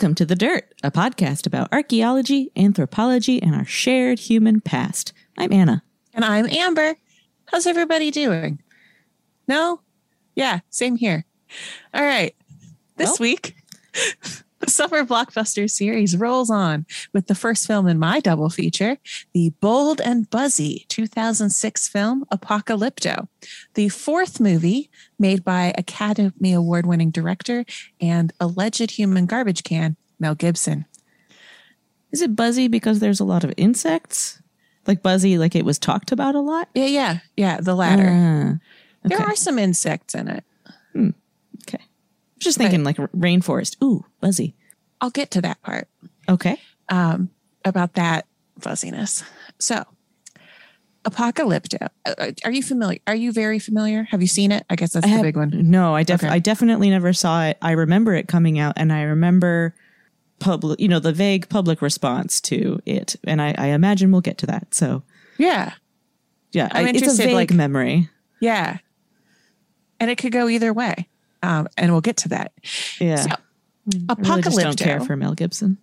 Welcome to The Dirt, a podcast about archaeology, anthropology, and our shared human past. I'm Anna. And I'm Amber. How's everybody doing? No? Yeah, same here. All right. This Well- week, the Summer Blockbuster series rolls on with the first film in my double feature, the Bold and Buzzy 2006 film Apocalypto, the fourth movie made by Academy Award winning director and alleged human garbage can, Mel Gibson. Is it buzzy because there's a lot of insects? Like buzzy, like it was talked about a lot? Yeah, yeah, yeah, the latter. Ah, There are some insects in it. okay. Just thinking like rainforest. Ooh, buzzy. I'll get to that part. Okay. um, about that fuzziness. So, Apocalypto. uh, uh, Are you familiar? Are you very familiar? Have you seen it? I guess that's I the have- big one. No, I def- Okay. I definitely never saw it. I remember it coming out, and I remember public, you know, the vague public response to it, and I, I imagine we'll get to that. So Yeah, yeah, I'm I, it's a interested, vague like- memory. yeah. And it could go either way, um, and we'll get to that. Yeah, So, I really just don't care for Mel Gibson.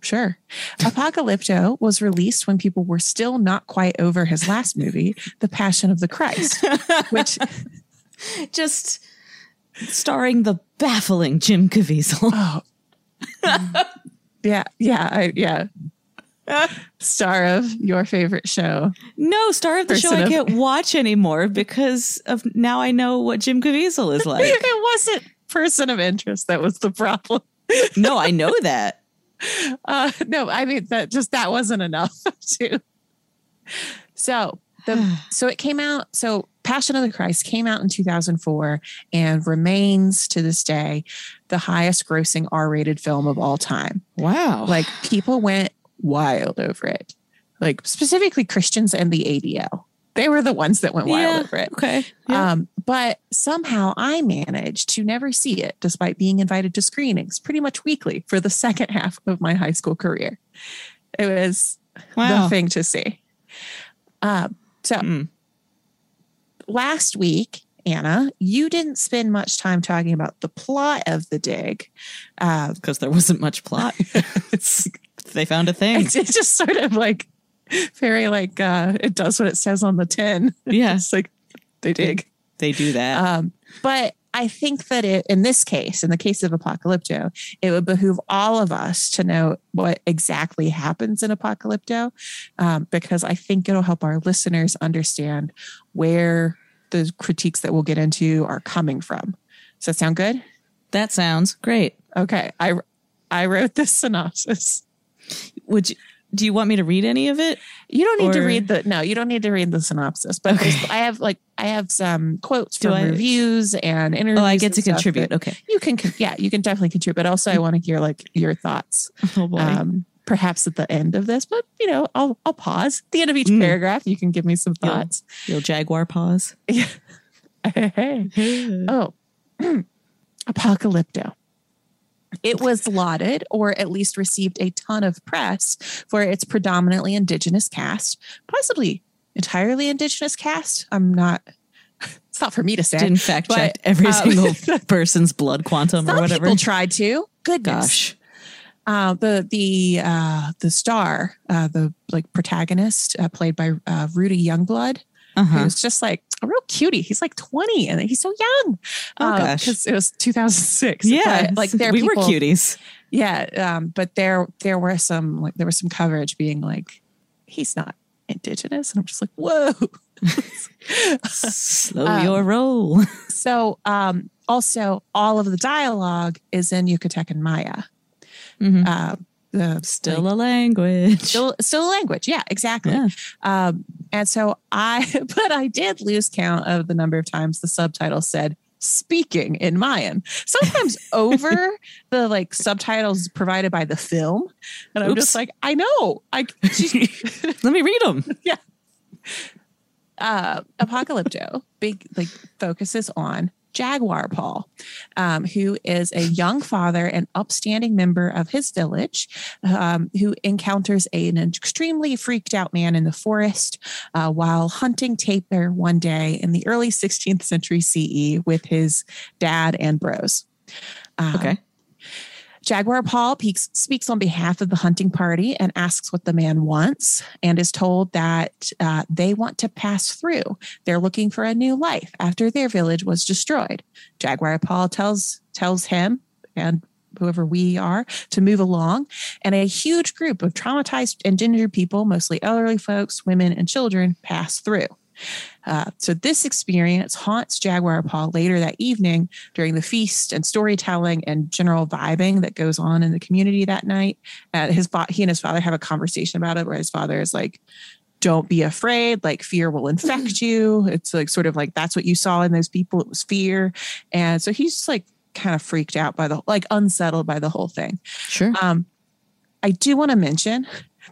Sure. Apocalypto was released when people were still not quite over his last movie, The Passion of the Christ, which Just starring the baffling Jim Caviezel. oh yeah, yeah, I, yeah. Star of your favorite show. no, star of the show I can't watch anymore because of now I know what Jim Caviezel is like. it wasn't person of interest that was the problem. no, I know that. Uh, no, I mean that just that wasn't enough too. So the so it came out. So Passion of the Christ came out in 2004 and remains to this day the highest grossing R-rated film of all time. Wow. Like people went wild over it. Like specifically Christians and the ADL. They were the ones that went wild yeah, over it. okay. Yeah. Um, but somehow I managed to never see it despite being invited to screenings pretty much weekly for the second half of my high school career. It was wow. the thing to see. Um, so Mm. last week, Anna, you didn't spend much time talking about the plot of the dig. Uh, because there wasn't much plot. it's, they found a thing. it's, it's just sort of like very like uh, it does what it says on the tin. Yeah, It's like they dig. they do that. Um, but I think that it, in this case, in the case of Apocalypto, it would behoove all of us to know what exactly happens in Apocalypto, um, because I think it'll help our listeners understand where the critiques that we'll get into are coming from. Does that sound good? that sounds great. Okay, I I wrote this synopsis. Would you, do you want me to read any of it? You don't need to read the no, you don't need to read the synopsis, but Okay. I have like I have some quotes from I- reviews and interviews. Oh, I get to contribute. Okay. you can yeah you can definitely contribute but also i want to hear like your thoughts Oh boy. um perhaps at the end of this but you know i'll i'll pause at the end of each Mm. paragraph you can give me some You'll- thoughts You'll jaguar pause. hey oh apocalypto it was lauded or at least received a ton of press for its predominantly indigenous cast possibly entirely indigenous cast i'm not it's not for me to say Didn't fact but, check every um, single person's blood quantum or whatever. people tried to goodness Gosh. uh, the the uh, the star, uh, the like protagonist, uh, played by uh, Rudy Youngblood, Uh-huh. who's just like cutie. He's like twenty, and he's so young. Oh, gosh. because it was two thousand six. Yeah, like there we people, were cuties. Yeah, um, but there there were some like there was some coverage being like he's not indigenous, and I'm just like whoa. Slow Um, your roll. so um, also all of the dialogue is in Yucatecan Maya. Mhm. Uh, Still like, a language. still still a language. Yeah, exactly. Yeah. Um, and so I, but I did lose count of the number of times the subtitle said speaking in Mayan, sometimes over the like subtitles provided by the film. And I'm Oops. just like, I know. I Let me read them. Yeah. uh Apocalypto big like focuses on Jaguar Paw, um, who is a young father and upstanding member of his village, um, who encounters a- an extremely freaked out man in the forest uh, while hunting tapir one day in the early 16th century CE with his dad and bros. Um, Okay. Jaguar Paw peaks, speaks on behalf of the hunting party and asks what the man wants, and is told that uh, they want to pass through. They're looking for a new life after their village was destroyed. Jaguar Paw tells tells him and whoever we are to move along, and a huge group of traumatized and injured people, mostly elderly folks, women, and children, pass through. Uh, so this experience haunts Jaguar Paw later that evening during the feast and storytelling and general vibing that goes on in the community that night. Uh, his he and his father have a conversation about it, where his father is like, "Don't be afraid. Like fear will infect you." It's like sort of like that's what you saw in those people. It was fear, and so he's just like kind of freaked out by the like unsettled by the whole thing. Sure. Um, I do want to mention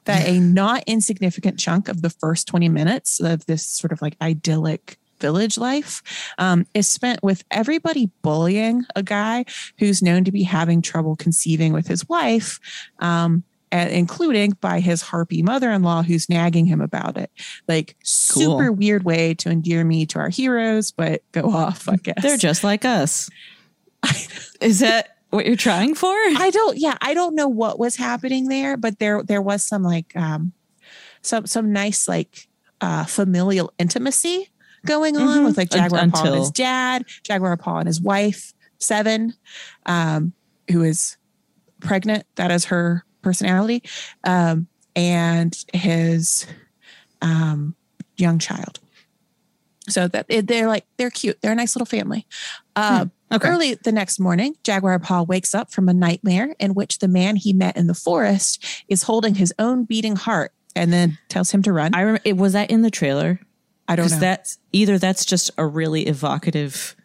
that a not insignificant chunk of the first 20 minutes of this sort of like idyllic village life um, is spent with everybody bullying a guy who's known to be having trouble conceiving with his wife. Um, and including by his harpy mother-in-law who's nagging him about it like super weird way to endear me to our heroes but go off i guess They're just like us. Is that what you're trying for? I don't yeah, I don't know what was happening there, but there there was some like um some some nice like uh familial intimacy going on Mhm. with like Jaguar Paw and his dad, Jaguar Paw and his wife, Seven, um, who is pregnant. That is her personality. Um, and his um young child. So that they're like they're cute. They're a nice little family. Uh, Okay. Early the next morning, Jaguar Paw wakes up from a nightmare in which the man he met in the forest is holding his own beating heart and then tells him to run. I remember. It was that in the trailer. I don't know. that's either that's just a really evocative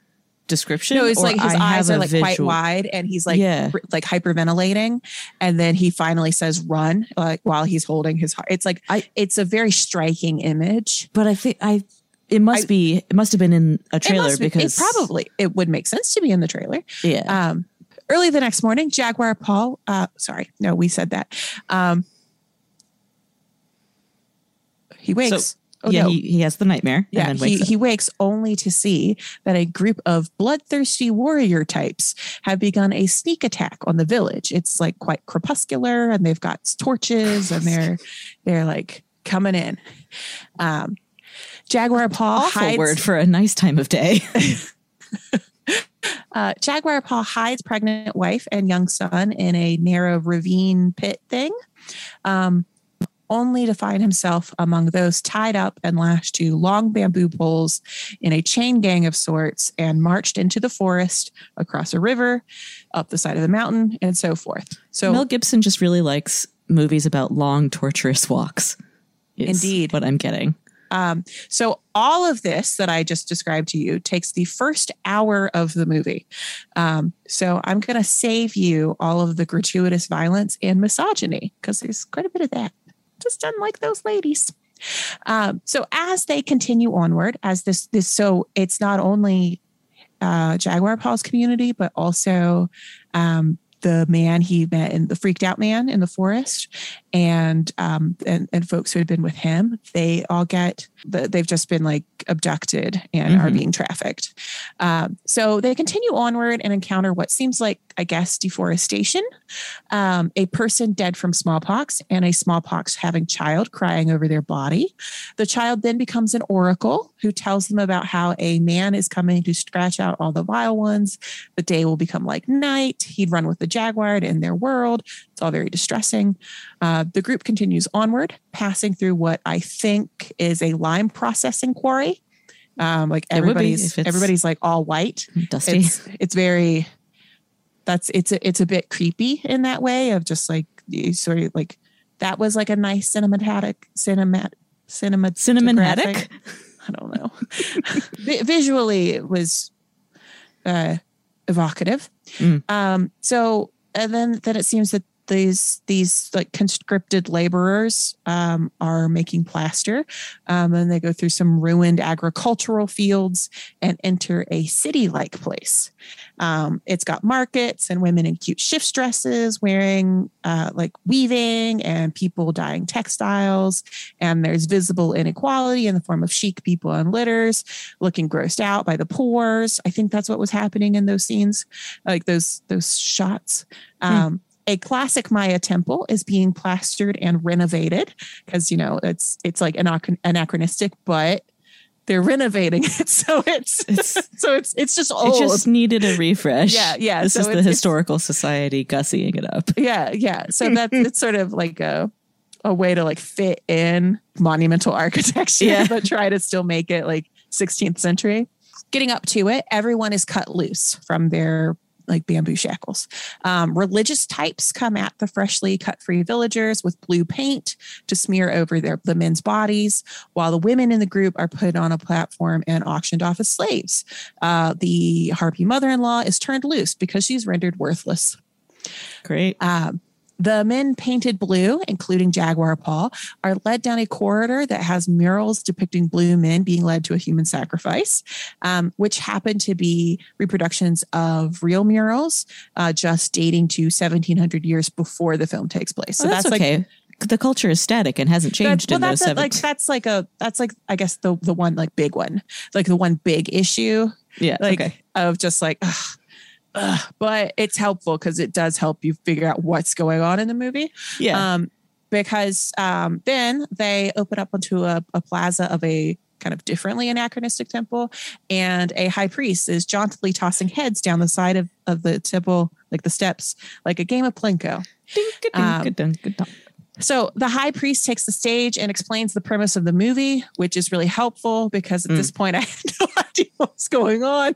description. no, it's like his I eyes are like quite wide and he's like Yeah. r- like hyperventilating and then he finally says run like while he's holding his heart. It's like I- it's a very striking image. But I think I. It must I- be. It must have been in a It trailer be- because it probably it would make sense to be in the trailer. Yeah. Um, early the next morning, Jaguar Paw, uh, sorry, no, we said that. Um, he wakes. oh, yeah. no. He, he has the nightmare. yeah, he, wakes up. he wakes only to see that a group of bloodthirsty warrior types have begun a sneak attack on the village. It's like quite crepuscular, and they've got torches, and they're they're like coming in. Um, Jaguar Paw Awful hides word for a nice time of day. Uh, Jaguar Paw hides pregnant wife and young son in a narrow ravine pit thing, um, only to find himself among those tied up and lashed to long bamboo poles in a chain gang of sorts and marched into the forest, across a river, up the side of the mountain, and so forth. So, Mel Gibson just really likes movies about long, torturous walks. Indeed. what I'm getting. Um, so all of this that I just described to you takes the first hour of the movie. Um, so I'm going to save you all of the gratuitous violence and misogyny because there's quite a bit of that. Just unlike those ladies. Um, so as they continue onward, as this this so it's not only uh, Jaguar Paw's community, but also um, the man he met in the freaked out man in the forest. And um and, and folks who had been with him they all get the, they've just been like abducted and are Mhm. being trafficked. Um so they continue onward and encounter what seems like i guess deforestation. Um a person dead from smallpox and a smallpox having child crying over their body. The child then becomes an oracle who tells them about how a man is coming to scratch out all the vile ones the day will become like night he'd run with the jaguar in their world it's all very distressing uh, the group continues onward, passing through what I think is a lime processing quarry. Um, like It would be everybody's everybody's like all white. Dusty. It's it's very that's it's a, it's a bit creepy in that way of just like you sort of like that was like a nice cinematic cinemat cinema Cinematic? I don't know. Vi- Visually, it was uh, evocative. Mm. Um, so, and then then it seems that these these like conscripted laborers um, are making plaster, um, and they go through some ruined agricultural fields and enter a city-like place. Um, it's got markets and women in cute shift dresses wearing uh, like weaving and people dyeing textiles. And there's visible inequality in the form of chic people on litters looking grossed out by the pores. I think that's what was happening in those scenes, like those those shots. Um, a classic Maya temple is being plastered and renovated because you know it's it's like anach- anachronistic, but they're renovating it, so it's, It's- so it's it's just old. It just needed a refresh. Yeah, yeah, This so is the historical society gussying it up. yeah, yeah. So that's it's sort of like a a way to like fit in monumental architecture, Yeah. but try to still make it like 16th century. Getting up to it, everyone is cut loose from their like bamboo shackles. Um, religious types come at the freshly cut free villagers with blue paint to smear over their the men's bodies, while the women in the group are put on a platform and auctioned off as slaves. Uh, the harpy mother-in-law is turned loose because she's rendered worthless. Great. Um, the men painted blue, including Jaguar Paul, are led down a corridor that has murals depicting blue men being led to a human sacrifice, um, which happen to be reproductions of real murals, uh, just dating to 1700 years before the film takes place. So that's, okay. the culture is static and hasn't changed well, in those that's a, like that's like a that's like I guess the the one like big one, like the one big issue yeah. like okay. of just like ugh, ugh. but it's helpful because it does help you figure out what's going on in the movie Yeah. um because um then they open up onto a, a plaza of a kind of differently anachronistic temple and a high priest is jauntily tossing heads down the side of, of the temple like the steps like a game of plinko um, so the high priest takes the stage and explains the premise of the movie, which is really helpful because at Mm. this point I had no idea what's going on.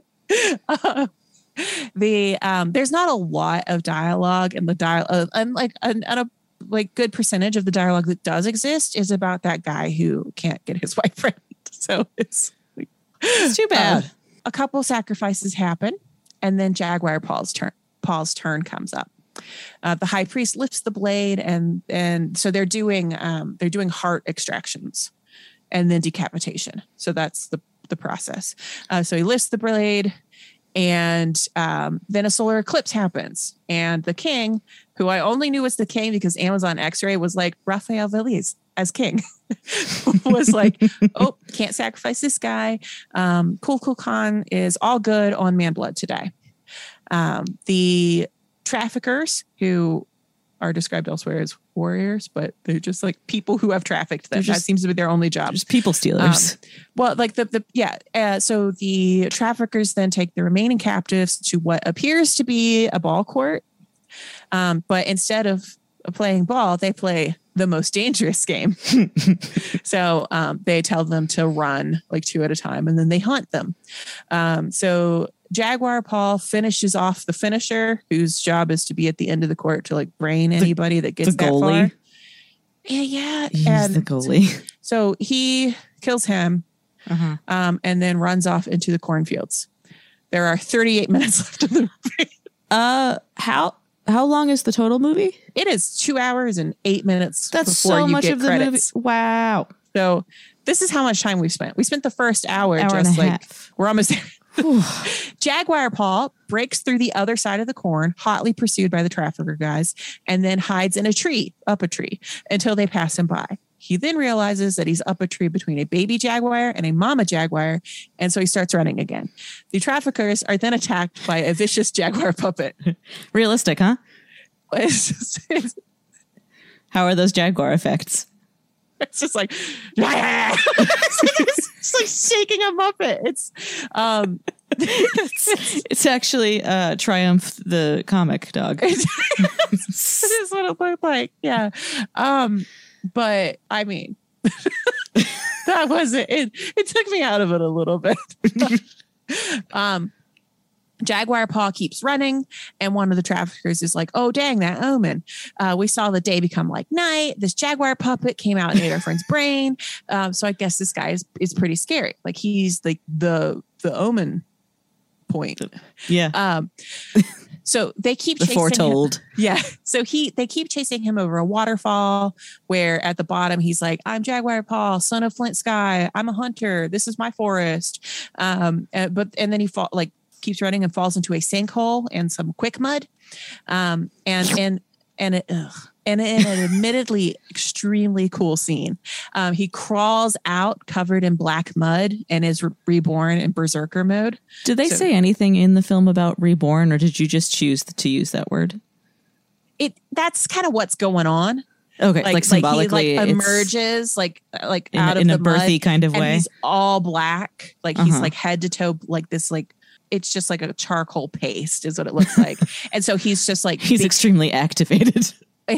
Uh, the um, there's not a lot of dialogue, and the dialogue, and like and, and a like good percentage of the dialogue that does exist is about that guy who can't get his wife pregnant. So it's like, It's too bad. uh, a couple sacrifices happen, and then Jaguar Paw's turn. Paw's turn comes up. Uh, the high priest lifts the blade, and and so they're doing um, they're doing heart extractions, and then decapitation. So that's the the process. Uh, so he lifts the blade, and um, then a solar eclipse happens, and the king, who I only knew was the king because Amazon X-ray was like Raphael Veliz as king, was like, oh, can't sacrifice this guy. Um, cool Kukulkan is all good on man blood today. Um, the traffickers who are described elsewhere as warriors, but they're just like people who have trafficked them. They're that seems to be their only job. Just people stealers. Well, like the the yeah. Uh, so the traffickers then take the remaining captives to what appears to be a ball court, um, but instead of playing ball, they play the most dangerous game. so um, they tell them to run like two at a time, and then they hunt them. Um, so Jaguar Paw finishes off the finisher, whose job is to be at the end of the court to like brain anybody that gets the that goalie. far. Yeah, yeah, He's and the goalie. so he kills him Uh-huh. um, and then runs off into the cornfields. There are 38 minutes left of the movie. Uh, how how long is the total movie? It is two hours and eight minutes That's so much of the credits. movie. Wow, So this is how much time we spent. We spent the first hour, hour just like half. we're almost there. Jaguar Paw breaks through the other side of the corn, hotly pursued by the trafficker guys, and then hides in a tree, up a tree, until they pass him by. He then realizes that he's up a tree between a baby jaguar and a mama jaguar, and so he starts running again. The traffickers are then attacked by a vicious jaguar puppet. Realistic, huh? It's just, it's, How are those Jaguar effects? it's just like, it's, like it's like shaking a muppet. It's um, it's, it's actually uh, Triumph the comic dog. this is what it looked like. Yeah. Um, but I mean, that wasn't it. It took me out of it a little bit. um, Jaguar Paw keeps running, and one of the traffickers is like, "Oh, dang, that omen! Uh, we saw the day become like night. This Jaguar puppet came out and ate our friend's brain. Um, so I guess this guy is is pretty scary. Like he's like the the omen point. Yeah. Um, so they keep the chasing him. foretold. Yeah. So he they keep chasing him over a waterfall where at the bottom he's like, I'm Jaguar Paw, son of Flint Sky. I'm a hunter. This is my forest. Um, uh, but and then he fall like keeps running and falls into a sinkhole and some quick mud. Um, and and and it ugh. and in an admittedly extremely cool scene. Um, he crawls out covered in black mud and is re- reborn in berserker mode. Did they So- say anything in the film about reborn, or did you just choose to use that word? It that's kind of what's going on. Okay, like, symbolically, he like emerges like like in, out in of a the birthy mud, kind of and way. he's all black like he's Uh-huh. like head to toe like this like it's just like a charcoal paste is what it looks like and so he's just like He's be- extremely activated.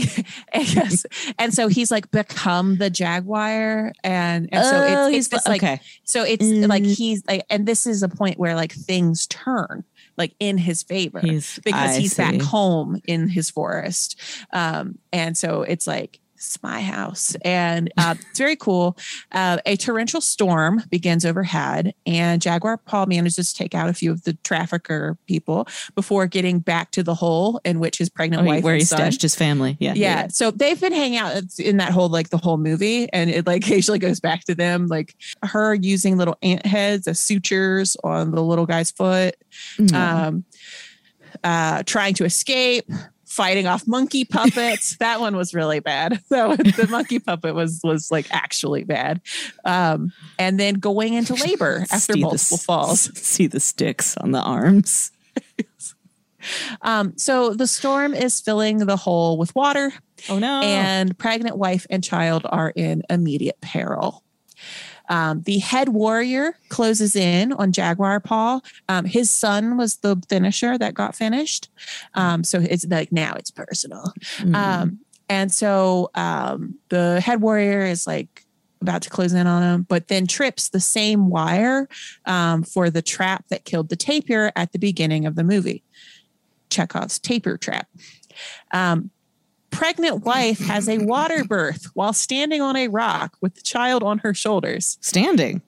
yes and so he's like become the jaguar and and so Oh, it's, he's it's this like okay. so it's Mm. like he's like and this is a point where like things turn like in his favor He's because I he's back home in his forest. Um, and so it's like, it's my house. And uh, it's very cool. Uh, a torrential storm begins overhead, and Jaguar Paw manages to take out a few of the trafficker people before getting back to the hole in which his pregnant Oh, wife where he son- stashed his family. Yeah, yeah. So they've been hanging out in that whole like the whole movie, and it like occasionally goes back to them, like her using little ant heads as sutures on the little guy's foot, Mm. um, uh, trying to escape, fighting off monkey puppets. that one was really bad. One, the monkey puppet was was like actually bad, um, and then going into labor after See multiple s- falls. See the sticks on the arms. Um, so the storm is filling the hole with water. Oh no! and pregnant wife and child are in immediate peril. Um, the head warrior closes in on Jaguar Paw. Um, his son was the finisher that got finished. Um, so it's like now it's personal. Mm. Um, and so um, the head warrior is like about to close in on him, but then trips the same wire um, for the trap that killed the tapir at the beginning of the movie. Chekhov's tapir trap. Um, pregnant wife has a water birth while standing on a rock with the child on her shoulders. standing.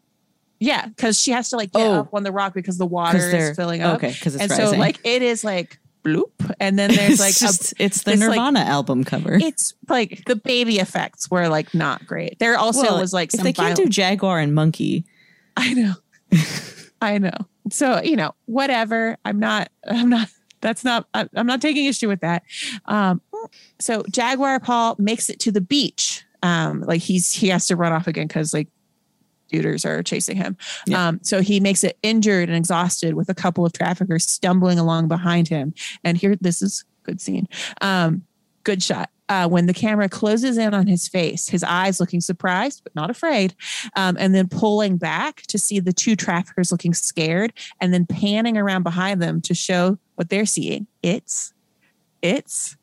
Yeah, because she has to like get Oh. up on the rock because the water is filling up. Okay, because it's and rising. so like it is like bloop, and then there's like it's, a it's the it's like- Nirvana album cover. it's like the baby effects were like not great. There also Well, was like some they can't do Jaguar and Monkey, I know. I know. So, you know, whatever. I'm not, I'm not, that's not, I'm not taking issue with that. Um, so Jaguar Paw makes it to the beach. Um, like he's, he has to run off again because like shooters are chasing him. Yeah. Um, so he makes it injured and exhausted with a couple of traffickers stumbling along behind him. And here, this is good scene. Um, good shot. Uh, when the camera closes in on his face, his eyes looking surprised but not afraid, um, and then pulling back to see the two traffickers looking scared, and then panning around behind them to show what they're seeing. It's, it's,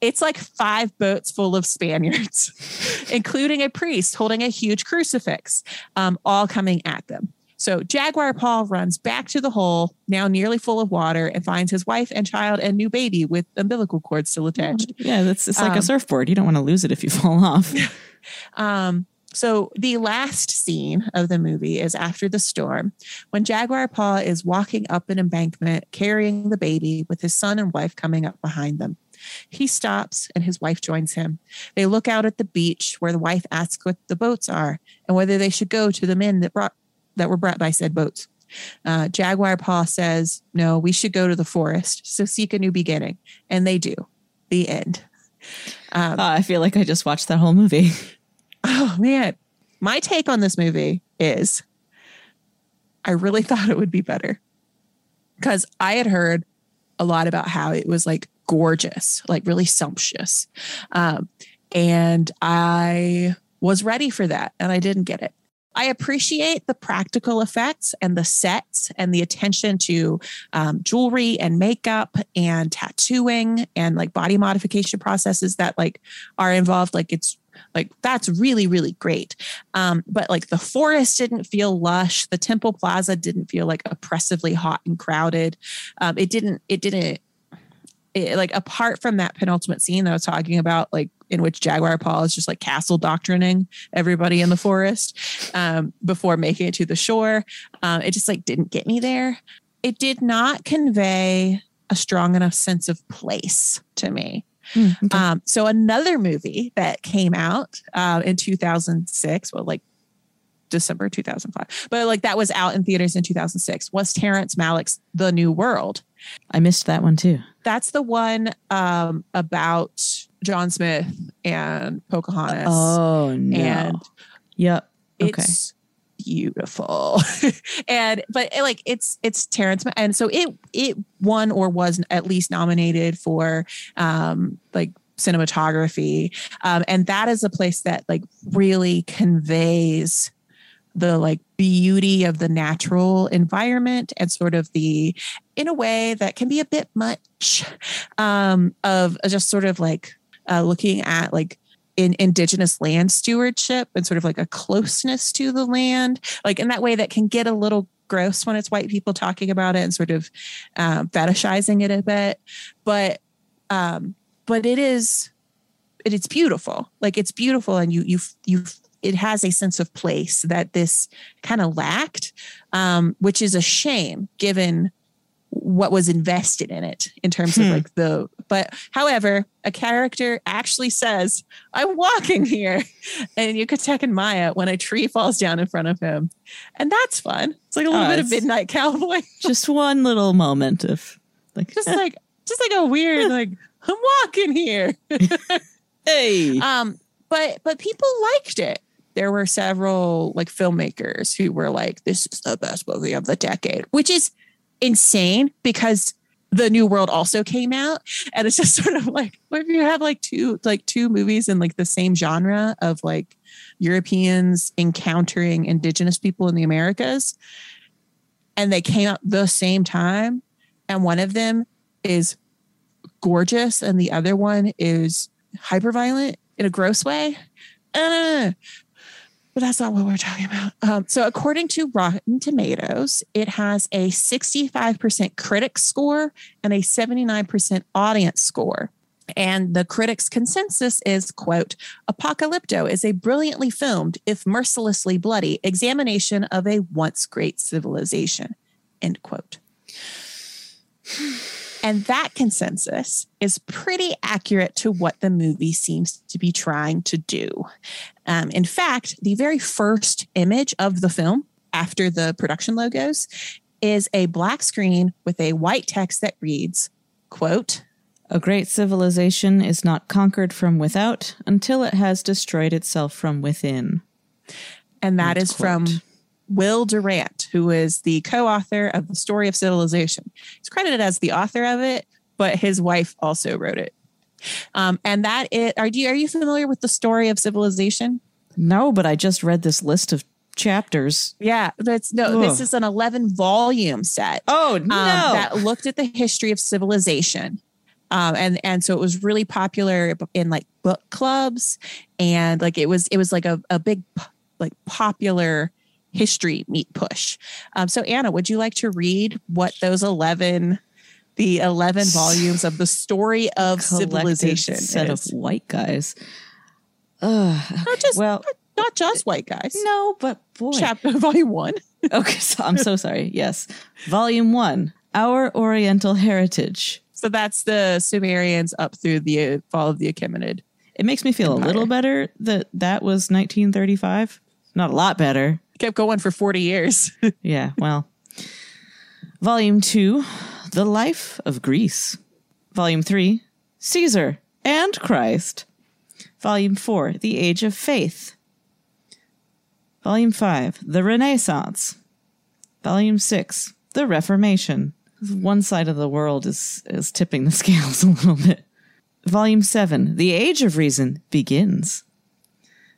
it's like five boats full of Spaniards, including a priest holding a huge crucifix, um, all coming at them. So Jaguar Paw runs back to the hole, now nearly full of water, and finds his wife and child and new baby with umbilical cord still attached. yeah, that's it's like Um, a surfboard. You don't want to lose it if you fall off. Um, so the last scene of the movie is after the storm, when Jaguar Paw is walking up an embankment carrying the baby with his son and wife coming up behind them. He stops and his wife joins him. They look out at the beach where the wife asks what the boats are and whether they should go to the men that brought that were brought by said boats. Uh, Jaguar Paw says, "No, we should go to the forest. So seek a new beginning," and they do. The end. Um, Uh, I feel like I just watched that whole movie. Oh man, my take on this movie is I really thought it would be better because I had heard a lot about how it was like gorgeous, like really sumptuous. Um, and I was ready for that and I didn't get it. I appreciate the practical effects and the sets and the attention to um, jewelry and makeup and tattooing and like body modification processes that like are involved. Like it's Like that's really, really great. Um, but like the forest didn't feel lush. The Temple Plaza didn't feel like oppressively hot and crowded. Um, it didn't, it didn't, it, like apart from that penultimate scene that I was talking about, like in which Jaguar Paw is just like castle doctrining everybody in the forest um, before making it to the shore. Um, it just like didn't get me there. It did not convey a strong enough sense of place to me. Mm, okay. Um, so another movie that came out uh, in 2006, well, like December 2005, but like that was out in theaters in 2006 was Terrence Malick's The New World. I missed that one too. That's the one um, about John Smith and Pocahontas. Oh no. and yep. Okay. it's beautiful and but it, like it's it's terrence and so it it won or was at least nominated for um like cinematography um and that is a place that like really conveys the like beauty of the natural environment and sort of the in a way that can be a bit much um of just sort of like uh, looking at like in indigenous land stewardship and sort of like a closeness to the land, like in that way that can get a little gross when it's white people talking about it and sort of um, fetishizing it a bit. But um, but it is it, it's beautiful. Like it's beautiful, and you you you it has a sense of place that this kind of lacked, um, which is a shame given what was invested in it in terms of Hmm. like the but however a character actually says i'm walking here and yucatec and maya when a tree falls down in front of him and that's fun. It's like a little Oh, bit of midnight cowboy. Just one little moment of like just like just like a weird like i'm walking here. Hey. um but but people liked it. There were several like filmmakers who were like this is the best movie of the decade which is insane because the new world also came out. And it's just sort of like what if you have like two like two movies in like the same genre of like europeans encountering indigenous people in the americas? And they came out the same time and one of them is gorgeous and the other one is hyper violent in a gross way? Uh, but that's not what we're talking about. Um, so, according to Rotten Tomatoes, it has a 65% critic score and a 79% audience score. And the critics' consensus is, quote, Apocalypto is a brilliantly filmed, if mercilessly bloody, examination of a once great civilization, end quote. And that consensus is pretty accurate to what the movie seems to be trying to do. Um, in fact, the very first image of the film after the production logos is a black screen with a white text that reads, quote, A great civilization is not conquered from without until it has destroyed itself from within. and that End is from. Will Durant, who is the co-author of the Story of Civilization. He's credited as the author of it, but his wife also wrote it. Um, and that it are you are you familiar with the Story of Civilization? No, but I just read this list of chapters. Yeah, that's no. This is an eleven volume set. Oh no. um, that looked at the history of civilization. Um, and and so it was really popular in like book clubs and like it was it was like a, a big like popular history meet push. Um, so Anna, would you like to read what those eleven the eleven volumes of the story of civilization set is? of white guys. Ugh. not just well, not just white guys. no, but boy. Chapter volume one. Okay, so I'm so sorry. Yes. Volume 1, Our Oriental Heritage. So that's the Sumerians up through the fall of the Achaemenid. It makes me feel a little better that that was 1935. Not a lot better. Kept going for 40 years. Yeah, well. Volume 2, The Life of Greece. Volume 3, Caesar and Christ. Volume 4, The Age of Faith. Volume 5, The Renaissance. Volume 6, The Reformation. One side of the world is, is tipping the scales a little bit. Volume 7, The Age of Reason begins.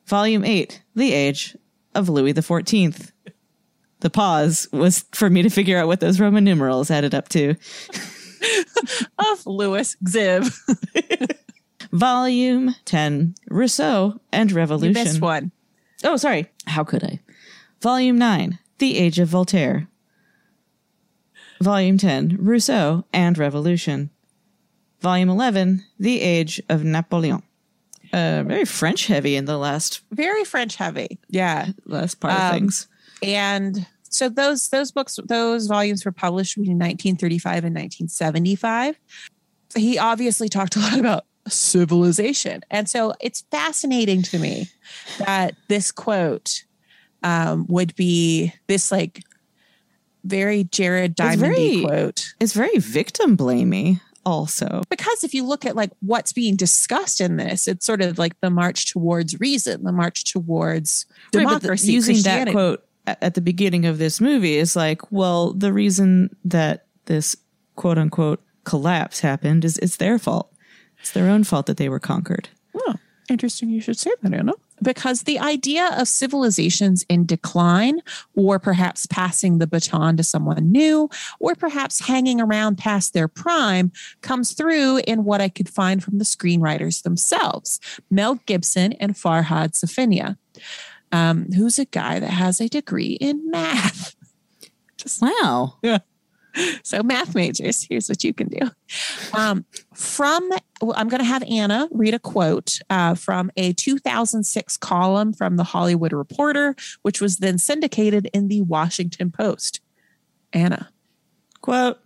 Volume 8, The Age of Louis XIV. The pause was for me to figure out what those Roman numerals added up to. of Louis Xib. Volume 10 Rousseau and You Revolution. missed one. Oh, sorry. How could I? Volume 9 The Age of Voltaire. Volume 10 Rousseau and Revolution. Volume 11 The Age of Napoleon. Uh, very French heavy in the last Very French heavy. Yeah. last part of Um, things. And so those those books those volumes were published between 1935 and 1975 he obviously talked a lot about civilization. And so it's fascinating to me that this quote um, would be this like very jared diamond quote. It's very victim blamey, also. because if you look at like what's being discussed in this it's sort of like the march towards reason the march towards Right, the- democracy using that quote at, the beginning of this movie is like, well, the reason that this quote unquote collapse happened is it's their fault. It's their own fault that they were conquered. Oh, interesting. You should say that, Anna. Because the idea of civilizations in decline, or perhaps passing the baton to someone new, or perhaps hanging around past their prime, comes through in what I could find from the screenwriters themselves Mel Gibson and Farhad Safinia, um, who's a guy that has a degree in math. Just Wow. Yeah. So, math majors, here's what you can do. Um, from, I'm going to have Anna read a quote uh, from a 2006 column from the Hollywood Reporter, which was then syndicated in the Washington Post. Anna. Quote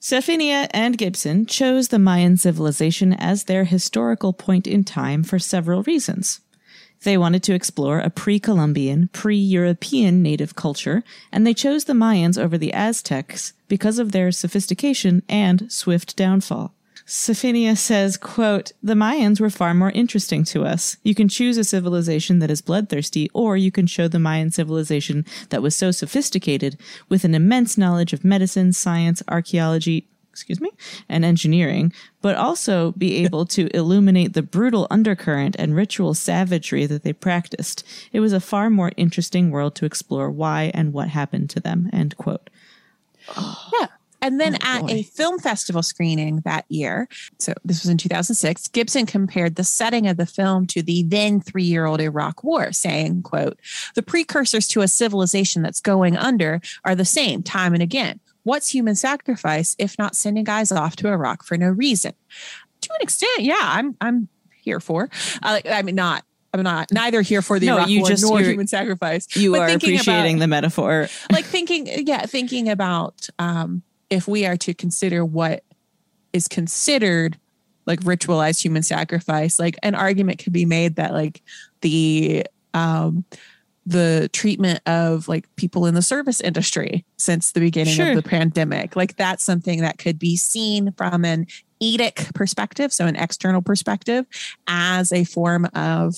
Safinia and Gibson chose the Mayan civilization as their historical point in time for several reasons. They wanted to explore a pre Columbian, pre European native culture, and they chose the Mayans over the Aztecs because of their sophistication and swift downfall. Safinia says, quote, The Mayans were far more interesting to us. You can choose a civilization that is bloodthirsty, or you can show the Mayan civilization that was so sophisticated with an immense knowledge of medicine, science, archaeology, excuse me, and engineering, but also be able to illuminate the brutal undercurrent and ritual savagery that they practiced. It was a far more interesting world to explore why and what happened to them, end quote. Oh. Yeah. And then Oh, at boy. a film festival screening that year, so this was in 2006, Gibson compared the setting of the film to the then three-year-old Iraq War, saying, quote, the precursors to a civilization that's going under are the same time and again. What's human sacrifice if not sending guys off to Iraq for no reason? To an extent, yeah, I'm I'm here for. Uh, I mean, not I'm not neither here for the No, Iraq you War just- nor human sacrifice. You are thinking about- appreciating the metaphor. like thinking yeah thinking about um if we are to consider what is considered like ritualized human sacrifice like an argument could be made that like the um the treatment of like people in the service industry since the beginning Sure. of the pandemic. Like that's something that could be seen from an etic perspective so an external perspective as a form of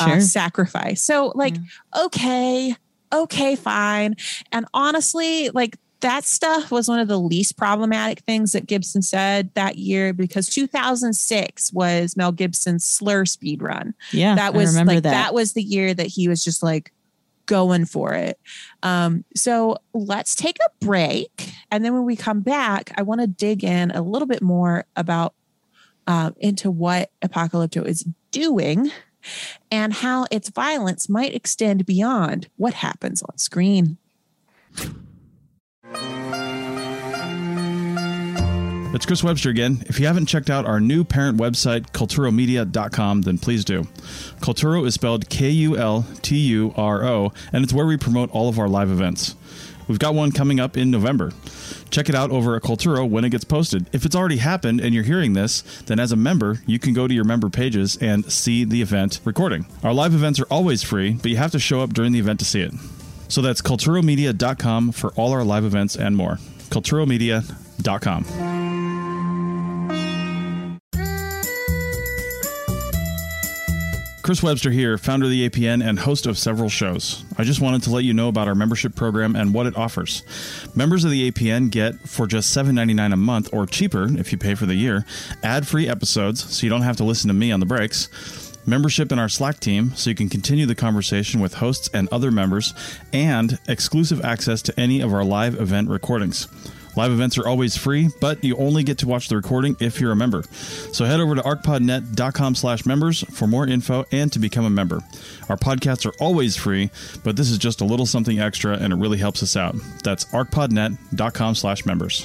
uh, sacrifice. So like okay okay fine. And honestly like that stuff was one of the least problematic things that Gibson said that year because 2006 was Mel Gibson's slur speed run Yeah, that was I remember like that. that. was the year that he was just like going for it. Um, so let's take a break, and then when we come back, I want to dig in a little bit more about uh, into what Apocalypto is doing and how its violence might extend beyond what happens on screen. It's Chris Webster again. If you haven't checked out our new parent website, culturomedia.com, then please do. Culturo is spelled K U L T U R O, and it's where we promote all of our live events. We've got one coming up in November. Check it out over at Culturo when it gets posted. If it's already happened and you're hearing this, then as a member, you can go to your member pages and see the event recording. Our live events are always free, but you have to show up during the event to see it. So that's culturomedia.com for all our live events and more. culturomedia.com. Chris Webster here, founder of the APN and host of several shows. I just wanted to let you know about our membership program and what it offers. Members of the APN get, for just $7.99 a month or cheaper if you pay for the year, ad free episodes so you don't have to listen to me on the breaks, membership in our Slack team so you can continue the conversation with hosts and other members, and exclusive access to any of our live event recordings. Live events are always free, but you only get to watch the recording if you're a member. So head over to archpodnet.com slash members for more info and to become a member. Our podcasts are always free, but this is just a little something extra and it really helps us out. That's archpodnet.com slash members.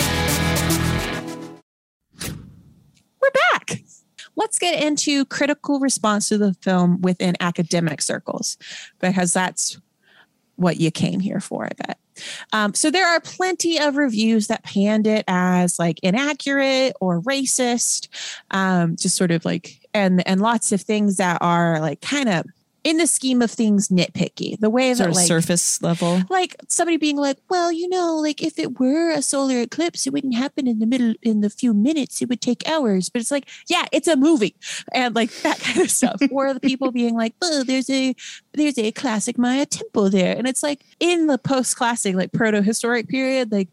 Let's get into critical response to the film within academic circles because that's what you came here for, I bet. Um, so there are plenty of reviews that panned it as like inaccurate or racist, um, just sort of like, and and lots of things that are like kind of in the scheme of things nitpicky. The way Sort that like surface level. like somebody being like, well, you know, like if it were a solar eclipse, it wouldn't happen in the middle in the few minutes. It would take hours. But it's like, yeah, it's a movie, and like that kind of stuff. or the people being like, oh, there's a there's a classic Maya temple there, and it's like in the post classic, like proto historic period, like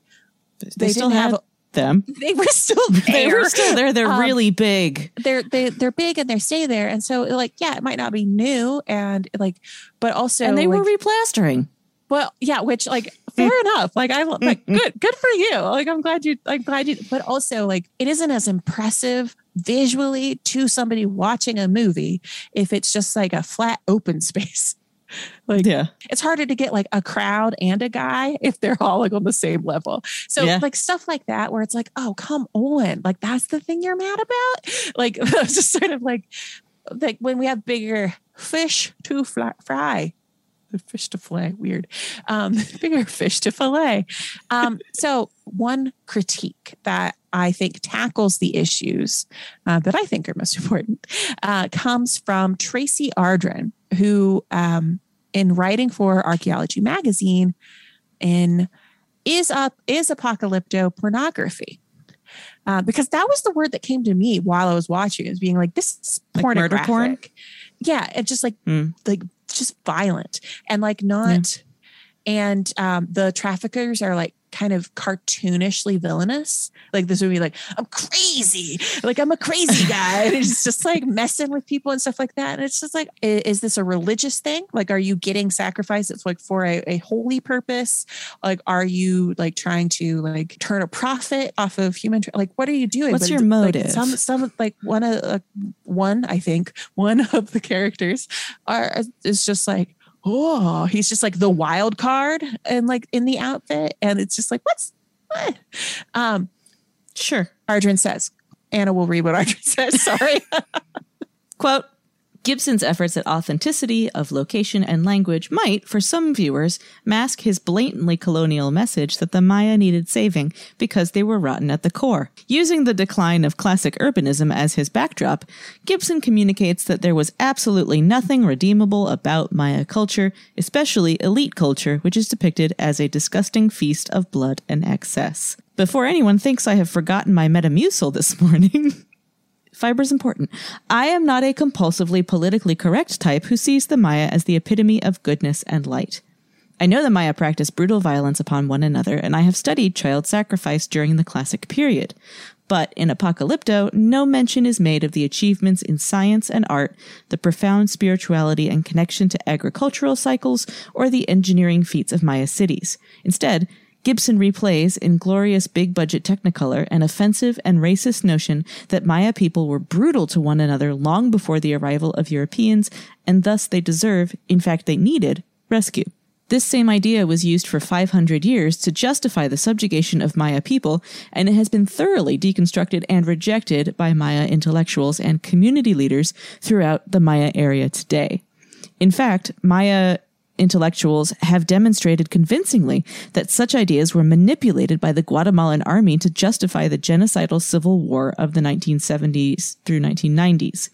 They, they still have have- them. they were still there. They were still there. They're Um, really big. they're they, they're big and they stay there, and so like yeah, it might not be new, and like, but also And they like, were replastering. Well, yeah, which like fair enough. Like I like good, good for you. Like I'm glad you I'm glad you but also like it isn't as impressive visually to somebody watching a movie if it's just like a flat open space. Like Yeah. it's harder to get like a crowd and a guy if they're all like on the same level. So Yeah. like stuff like that where it's like, oh come on, like that's the thing you're mad about. Like just sort of like like when we have bigger fish to fly, fry, fish to fillet, weird, um, bigger fish to fillet. Um, so one critique that I think tackles the issues uh, that I think are most important uh, comes from Traci Ardren, who, um, in writing for Archaeology Magazine, in is up is apocalypto pornography. Uh, because that was the word that came to me while I was watching, is being like, this is Like pornographic. porn? Yeah, and just like Mm. like just violent and like not and um the traffickers are like kind of cartoonishly villainous. Like this would be like i'm crazy. Like i'm a crazy guy. And it's just like messing with people and stuff like that. And it's just like is this a religious thing? Like are you getting sacrifice it's like for a, a holy purpose? Like are you like trying to like turn a profit off of human tra- like what are you doing? What's But your it's, like, motive? some some like one of uh, one i think one of the characters are is just like oh he's just like the wild card and like in the outfit. And it's just like what's what? Um Sure. Ardren says Anna will read what Ardren says sorry. Quote Gibson's efforts at authenticity of location and language might, for some viewers, mask his blatantly colonial message that the Maya needed saving because they were rotten at the core. Using the decline of classic urbanism as his backdrop, Gibson communicates that there was absolutely nothing redeemable about Maya culture, especially elite culture, which is depicted as a disgusting feast of blood and excess. Before anyone thinks I have forgotten my Metamucil this morning, Fiber is important. I am not a compulsively politically correct type who sees the Maya as the epitome of goodness and light. I know the Maya practice brutal violence upon one another, and I have studied child sacrifice during the classic period. But in Apocalypto, no mention is made of the achievements in science and art, the profound spirituality and connection to agricultural cycles, or the engineering feats of Maya cities. Instead, Gibson replays in glorious big budget Technicolor an offensive and racist notion that Maya people were brutal to one another long before the arrival of Europeans, and thus they deserve, in fact, they needed, rescue. This same idea was used for 500 years to justify the subjugation of Maya people, and it has been thoroughly deconstructed and rejected by Maya intellectuals and community leaders throughout the Maya area today. In fact, Maya intellectuals have demonstrated convincingly that such ideas were manipulated by the Guatemalan army to justify the genocidal civil war of the 1970s through 1990s.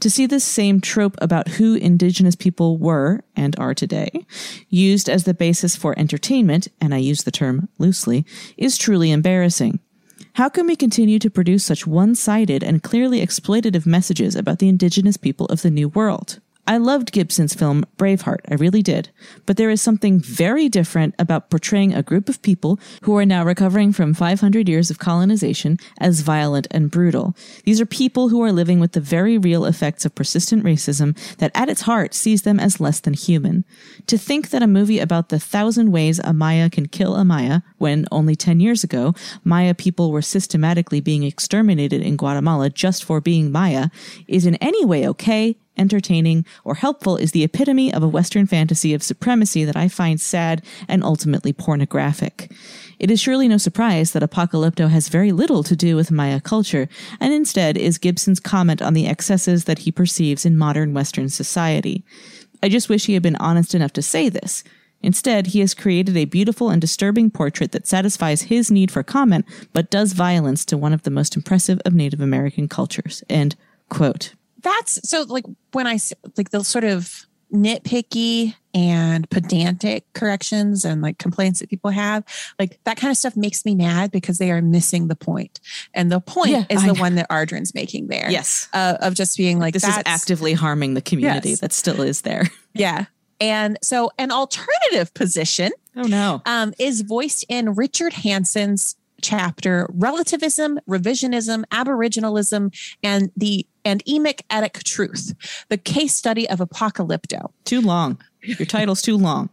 To see this same trope about who indigenous people were and are today used as the basis for entertainment, and I use the term loosely, is truly embarrassing. How can we continue to produce such one sided and clearly exploitative messages about the indigenous people of the New World? I loved Gibson's film Braveheart, I really did. But there is something very different about portraying a group of people who are now recovering from 500 years of colonization as violent and brutal. These are people who are living with the very real effects of persistent racism that at its heart sees them as less than human. To think that a movie about the thousand ways a Maya can kill a Maya, when only 10 years ago, Maya people were systematically being exterminated in Guatemala just for being Maya, is in any way okay entertaining, or helpful is the epitome of a Western fantasy of supremacy that I find sad and ultimately pornographic. It is surely no surprise that Apocalypto has very little to do with Maya culture, and instead is Gibson's comment on the excesses that he perceives in modern Western society. I just wish he had been honest enough to say this. Instead, he has created a beautiful and disturbing portrait that satisfies his need for comment, but does violence to one of the most impressive of Native American cultures. End quote that's so like when I like the sort of nitpicky and pedantic corrections and like complaints that people have like that kind of stuff makes me mad because they are missing the point. and the point yeah, is I the know. one that ardren's making there yes uh, of just being like this is actively harming the community yes. that still is there yeah and so an alternative position oh no um, is voiced in richard hansen's chapter relativism revisionism aboriginalism and the and emic etic truth the case study of apocalypto. Too long. Your title's too long.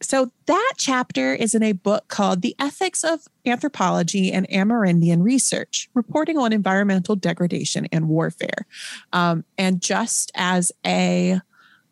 So that chapter is in a book called the ethics of anthropology and amerindian research reporting on environmental degradation and warfare. Um, and just as a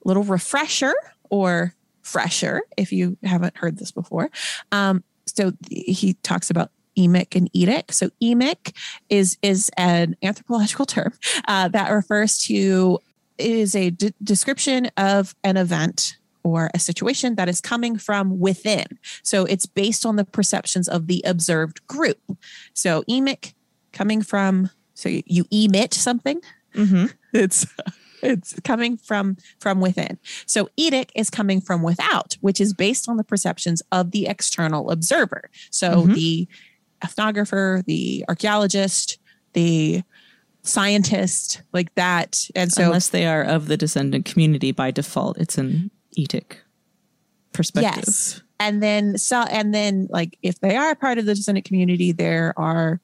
little refresher or fresher if you haven't heard this before um, so he talks about emic and etic. So emic is is an anthropological term uh, that refers to is a d- description of an event or a situation that is coming from within. So it's based on the perceptions of the observed group. So emic coming from so you, you emit something. Mm-hmm. It's it's coming from from within. So etic is coming from without which is based on the perceptions of the external observer. So mm-hmm. the ethnographer the archaeologist the scientist like that. And so unless they are of the descendant community by default it's an etic perspective. Yes. And then so and then like if they are part of the descendant community there are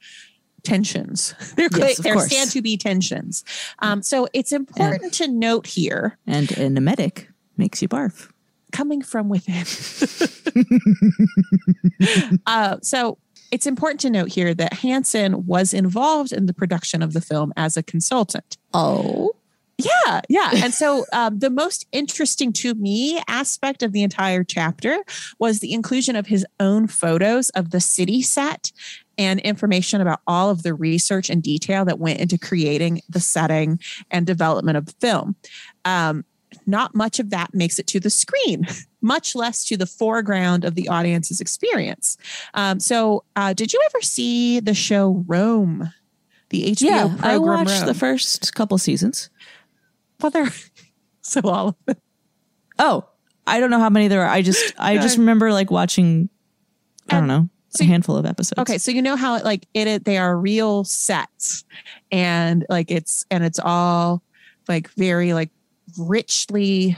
tensions. There, yes, there stand to be tensions. Um, so it's important and, to note here. And an emetic makes you barf. Coming from within. uh, so it's important to note here that Hansen was involved in the production of the film as a consultant. Oh. Yeah, yeah. And so um, the most interesting to me aspect of the entire chapter was the inclusion of his own photos of the city set and information about all of the research and detail that went into creating the setting and development of the film. Um, not much of that makes it to the screen, much less to the foreground of the audience's experience. Um, so, uh, did you ever see the show Rome? The HBO yeah, program. I watched Rome? the first couple seasons. Well, there, so all of them. Oh, I don't know how many there are. I just, I just remember like watching. I don't know so, a handful of episodes. Okay, so you know how it, like it they are real sets, and like it's and it's all like very like richly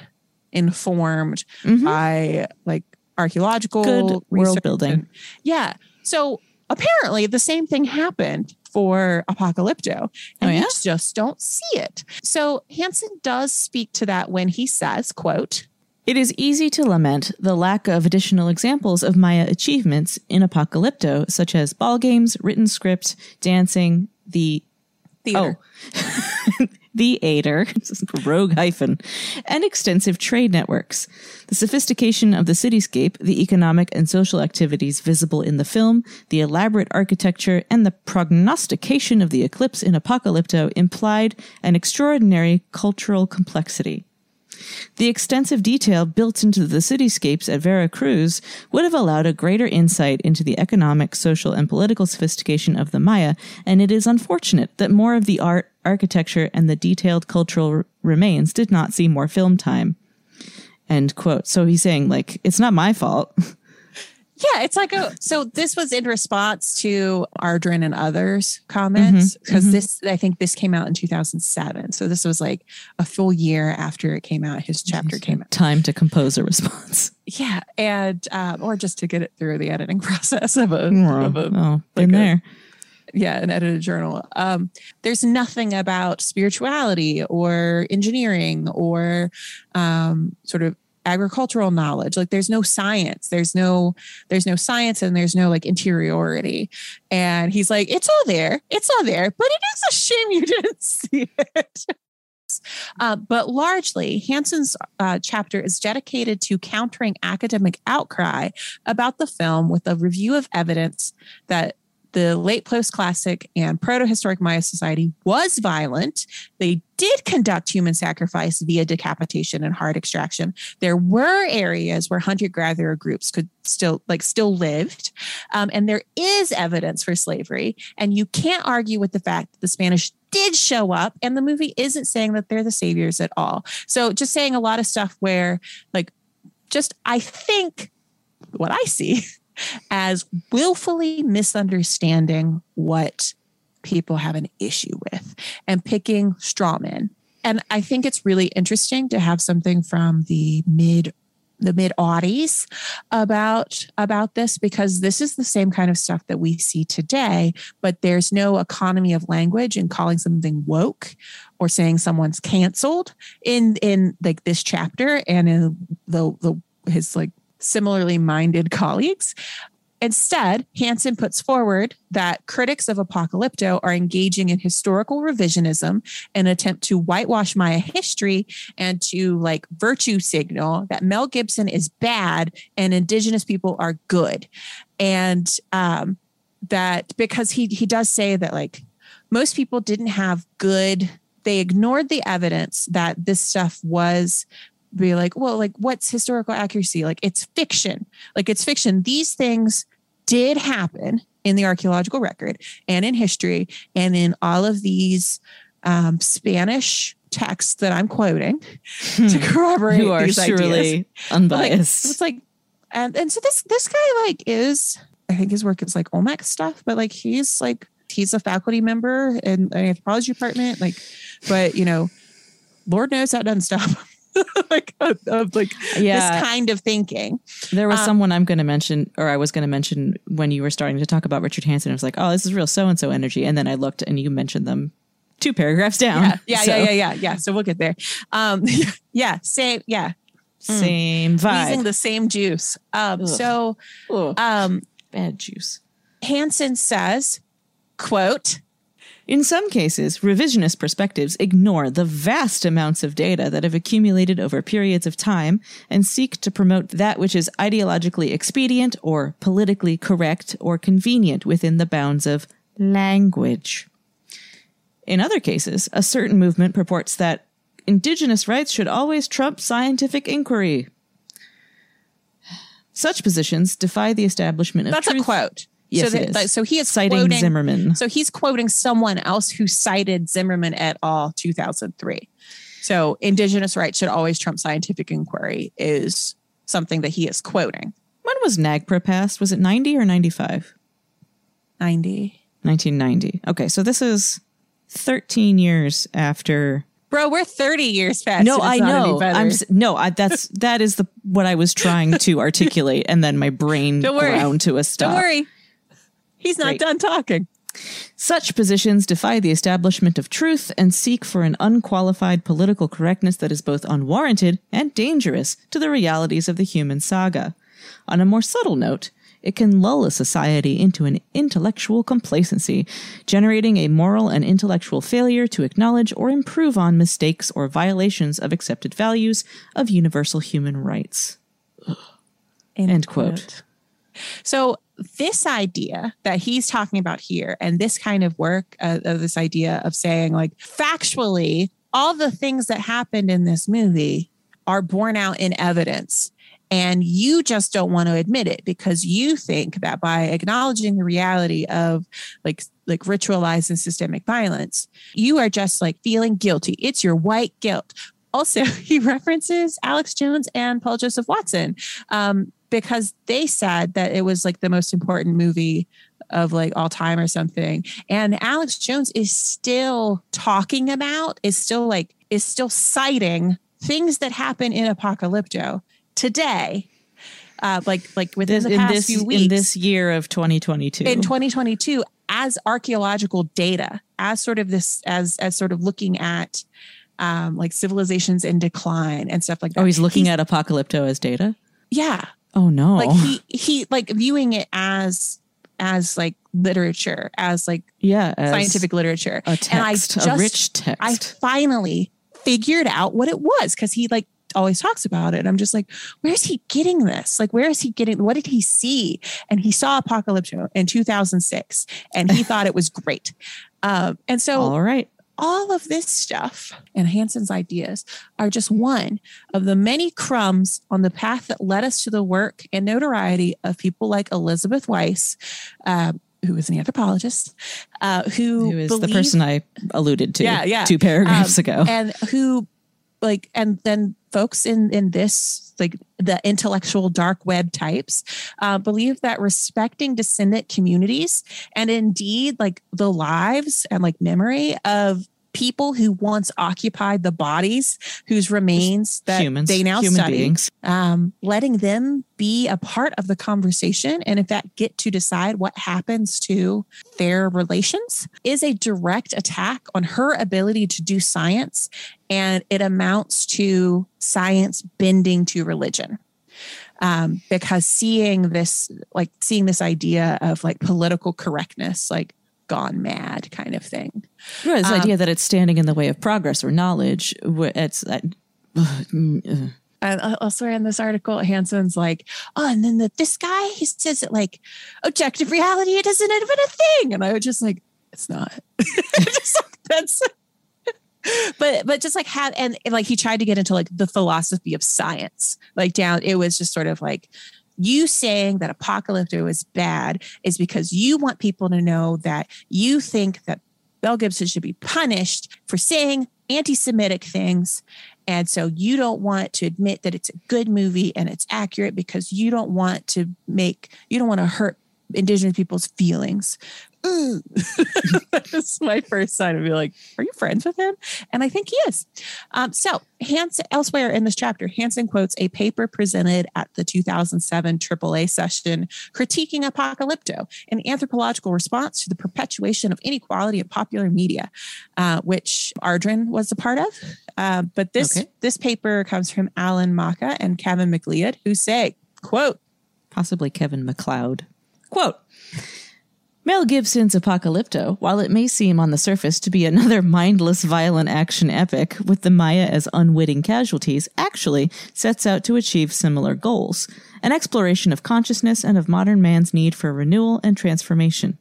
informed mm-hmm. by like archaeological Good world building. And, yeah. So apparently the same thing happened for Apocalypto, and oh, yeah? just don't see it. So Hansen does speak to that when he says, "quote." It is easy to lament the lack of additional examples of Maya achievements in Apocalypto, such as ball games, written script, dancing, the theater. Oh. the Ader, rogue hyphen, and extensive trade networks. The sophistication of the cityscape, the economic and social activities visible in the film, the elaborate architecture, and the prognostication of the eclipse in Apocalypto implied an extraordinary cultural complexity. The extensive detail built into the cityscapes at Veracruz would have allowed a greater insight into the economic, social, and political sophistication of the Maya, and it is unfortunate that more of the art, architecture, and the detailed cultural r- remains did not see more film time. End quote. So he's saying, like, it's not my fault. Yeah, it's like a so this was in response to Ardren and others comments because mhm. this I think this came out in 2007. So this was like a full year after it came out. His chapter came out. Time to compose a response. Yeah, and um, or just to get it through the editing process of a, of a oh, like a- there. yeah, an edited journal. Um, there's nothing about spirituality or engineering or um, sort of agricultural knowledge. Like there's no science. There's no there's no science and there's no like interiority. And he's like, it's all there. It's all there, but it is a shame you didn't see it. Uh, but largely, Hansen's uh, chapter is dedicated to countering academic outcry about the film with a review of evidence that the late post classic and proto historic Maya society was violent. They did conduct human sacrifice via decapitation and heart extraction. There were areas where hunter gatherer groups could still like still lived, um, and there is evidence for slavery. And you can't argue with the fact that the Spanish did show up, and the movie isn't saying that they're the saviors at all. So just saying a lot of stuff where like just I think what I see as willfully misunderstanding what people have an issue with and picking straw men. And I think it's really interesting to have something from the mid the mid aughties about about this because this is the same kind of stuff that we see today but there's no economy of language in calling something woke or saying someone's canceled in in like this chapter and in the the his like similarly minded colleagues. Instead, Hansen puts forward that critics of Apocalypto are engaging in historical revisionism, an attempt to whitewash Maya history and to like virtue signal that Mel Gibson is bad and indigenous people are good. And um, that because he he does say that like most people didn't have good they ignored the evidence that this stuff was be like, well, like what's historical accuracy? Like it's fiction. Like it's fiction. These things did happen in the archaeological record and in history and in all of these um, Spanish texts that I'm quoting to corroborate You are these surely ideas. Like, unbiased. it's like, and and so this this guy like is I think his work is like Olmec stuff, but like he's like he's a faculty member in an anthropology department, like, but you know, Lord knows that doesn't stop. like of, of like yeah, this kind of thinking. there was um, someone I'm going to mention, or I was going to mention when you were starting to talk about Richard Hansen. I was like, oh, this is real so and so energy, and then I looked and you mentioned them two paragraphs down. Yeah, yeah, So, yeah, yeah, yeah, yeah. So we'll get there. Um, yeah, same, yeah, Same using vibe. Using the same juice. Um, Ugh. so Ugh, um, bad juice. Hansen says, "quote." In some cases, revisionist perspectives ignore the vast amounts of data that have accumulated over periods of time and seek to promote that which is ideologically expedient or politically correct or convenient within the bounds of language. In other cases, a certain movement purports that indigenous rights should always trump scientific inquiry. Such positions defy the establishment of That's truth. a quote. Yes, so, that- so he is citing quoting, Zimmerman. So he's quoting someone else who cited Zimmerman et al. 2003. So indigenous rights should always trump scientific inquiry is something that he is quoting. When was NAGPRA passed? Was it 90 or 95? 90. 1990. Okay, so this is 13 years after. Bro, we're 30 years past. No, I it's not any know. I'm no, I, that's that is the what I was trying to articulate, and then my brain worry. ground to a stop. Don't worry. He's not Great. done talking. Such positions defy the establishment of truth and seek for an unqualified political correctness that is both unwarranted and dangerous to the realities of the human saga. On a more subtle note, it can lull a society into an intellectual complacency, generating a moral and intellectual failure to acknowledge or improve on mistakes or violations of accepted values of universal human rights. End quote. So this idea that he's talking about here, and this kind of work, uh, of this idea of saying like factually, all the things that happened in this movie are borne out in evidence. And you just don't want to admit it because you think that by acknowledging the reality of like like ritualized and systemic violence you are just like feeling guilty. It's your white guilt. Also he references alex jones and paul joseph watson. Um, because they said that it was like the most important movie of like all time or something and alex jones is still talking about is still like is still citing things that happen in apocalypto today uh, like like within This, the in past this few weeks in this year of 2022. in 2022 as archaeological data as sort of this as as sort of looking at um like civilizations in decline and stuff like that oh, he's looking at Apocalypto as data. yeah Oh no! like he he like viewing it as as like literature as like yeah, as scientific literature a text, and I a just- rich text. i finally figured out what it was because he like always talks about it i'm just like where's he getting this like where is he getting what did he see and he saw apocalypto in 2006 and he thought it was great um, and so All right. All of this stuff and Hansen's ideas are just one of the many crumbs on the path that led us to the work and notoriety of people like Elizabeth Weiss, uh, who is an anthropologist, uh, who, Who is the person I alluded to Yeah, yeah. two paragraphs um, ago? and who like and then folks in in this like the intellectual dark web types uh, believe that respecting descendant communities and indeed like the lives and like memory of people who once occupied the bodies whose remains that Humans, they now human study beings. um, letting them be a part of the conversation and in fact get to decide what happens to their relations is a direct attack on her ability to do science and it amounts to science bending to religion um, because seeing this like seeing this idea of like political correctness like gone mad kind of thing Right, this um, idea that it's standing in the way of progress or knowledge. It's uh, uh, elsewhere in this article, Hansen's like, oh, and then the, this guy, he says it like objective reality, it isn't even a thing. And I was just like, it's not. Just that's, but but just like have and, and like he tried to get into like the philosophy of science, like down. It was just sort of like you saying that apocalypto is bad is because you want people to know that you think that Mel Gibson should be punished for saying anti-Semitic things and so you don't want to admit that it's a good movie and it's accurate because you don't want to make, you don't want to hurt Indigenous people's feelings. That's my first sign of be like, are you friends with him? And I think he is. Um, so Hansen, elsewhere in this chapter, Hansen quotes a paper presented at the 2007 AAA session critiquing Apocalypto, an anthropological response to the perpetuation of inequality in popular media, uh, which Ardren was a part of. Uh, but this Okay. this paper comes from Alan Maca and Kevin McLeod, who say, "quote possibly Kevin McLeod. Quote Mel Gibson's Apocalypto, while it may seem on the surface to be another mindless, violent action epic with the Maya as unwitting casualties, actually sets out to achieve similar goals an exploration of consciousness and of modern man's need for renewal and transformation.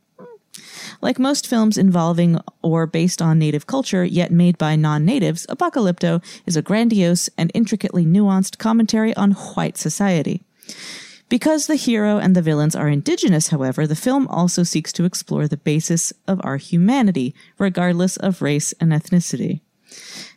Like most films involving or based on native culture, yet made by non natives, Apocalypto is a grandiose and intricately nuanced commentary on white society. Because the hero and the villains are indigenous, however, the film also seeks to explore the basis of our humanity, regardless of race and ethnicity.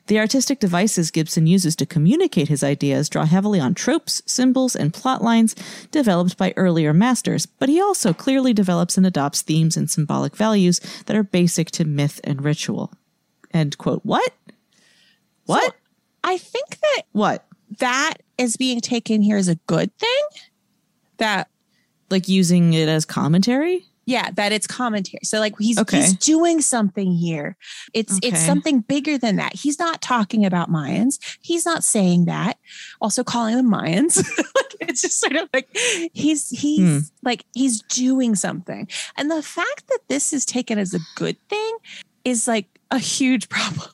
The artistic devices Gibson uses to communicate his ideas draw heavily on tropes, symbols, and plot lines developed by earlier masters, but he also clearly develops and adopts themes and symbolic values that are basic to myth and ritual. End quote. What? What? I think that what? that is being taken here as a good thing. That Like using it as commentary? yeah, that it's commentary. So like he's Okay. he's doing something here. It's it's something bigger than that. He's not talking about Mayans. He's not saying that. Also calling them Mayans. like it's just sort of like he's he's Hmm. like he's doing something. And the fact that this is taken as a good thing is like a huge problem.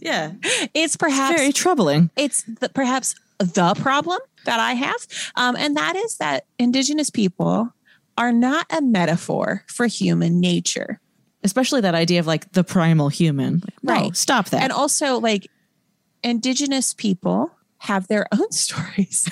Yeah. It's perhaps Very troubling. it's the, perhaps the problem that I have, um, and that is that Indigenous people are not a metaphor for human nature, Especially that idea of like the primal human. Like, no, Right. Stop that. and also like Indigenous people have their own stories.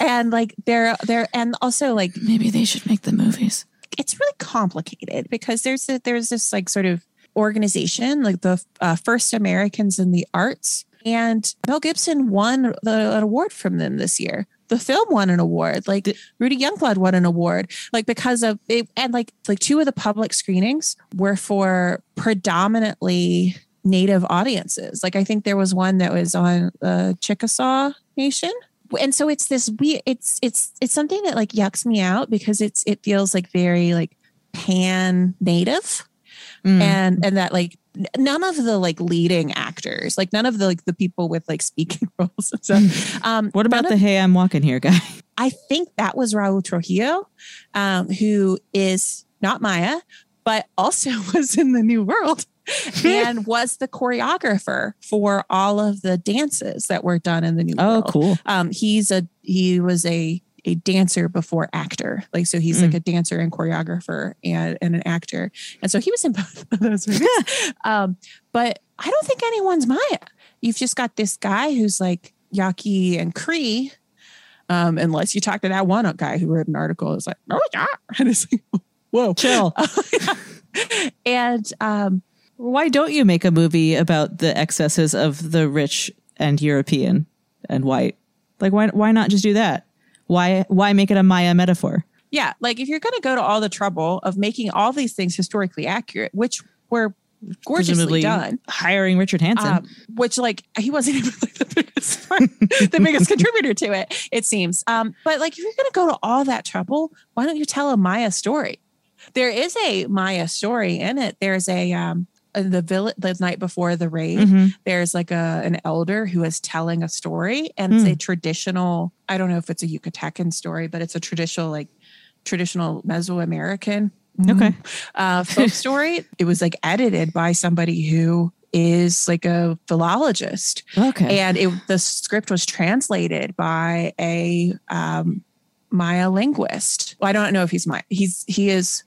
and like they're they're and also like Maybe they should make the movies. it's really complicated because there's a, there's this like sort of organization like the uh, First Americans in the Arts, and Mel Gibson won the, an award from them this year. The film won an award. Like Rudy Youngblood won an award. Like because of it, and like like two of the public screenings were for predominantly native audiences. Like I think there was one that was on the Chickasaw Nation and so it's this weird it's it's it's something that like yucks me out because it's it feels like very like pan native Mm. and and that like none of the like leading actors like none of the like the people with like speaking roles and stuff um what about the of- Hey I'm Walking Here guy? i think that was raoul trujillo um who is not maya but also was in the new world and was the choreographer for all of the dances that were done in the new World. Oh, world cool. um he's a he was a a dancer before actor. Like so he's like a dancer and choreographer and, and an actor. And so he was in both of those movies. Um but i don't think anyone's maya you've just got this guy who's like yaqui and cree um unless you talk to that one guy who wrote an article it's like oh yeah. And it's like whoa. Chill. and um Why don't you make a movie about the excesses of the rich and European and white? Like why why not just do that? Why why make it a Maya metaphor? yeah like if you're going to go to all the trouble of making all these things historically accurate which were gorgeously Presumably done hiring Richard Hansen. um, which like he wasn't even like the biggest part, the biggest contributor to it it seems um but like if you're going to go to all that trouble why don't you tell a maya story there is a maya story in it there's a um the village the night before the raid Mhm. there's like a an elder who is telling a story and it's Hmm. a traditional i don't know if it's a yucatecan story but it's a traditional like traditional mesoamerican Okay. uh, folk story. It was like edited by somebody who is like a philologist, Okay. and it, the script was translated by a um, Maya linguist. Well, I don't know if he's Maya. He's he is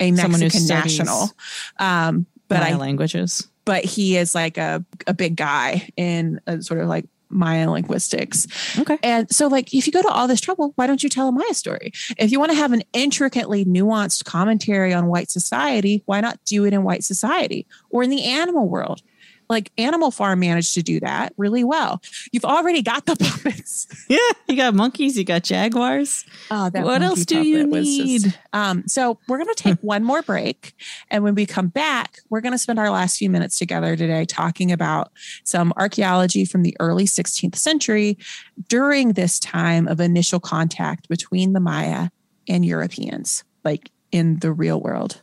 a Mexican national, um, but Maya I languages. but he is like a a big guy in a sort of like Maya linguistics. Okay. And so, like, if you go to all this trouble, why don't you tell a Maya story? If you want to have an intricately nuanced commentary on white society, why not do it in white society or in the animal world? Like, Animal Farm managed to do that really well. You've already got the puppets. Yeah. You got monkeys, you got jaguars. Oh, that What else do you was just- need? um, so we're going to take one more break, and when we come back, we're going to spend our last few minutes together today talking about some archaeology from the early 16th century during this time of initial contact between the Maya and Europeans, like in the real world.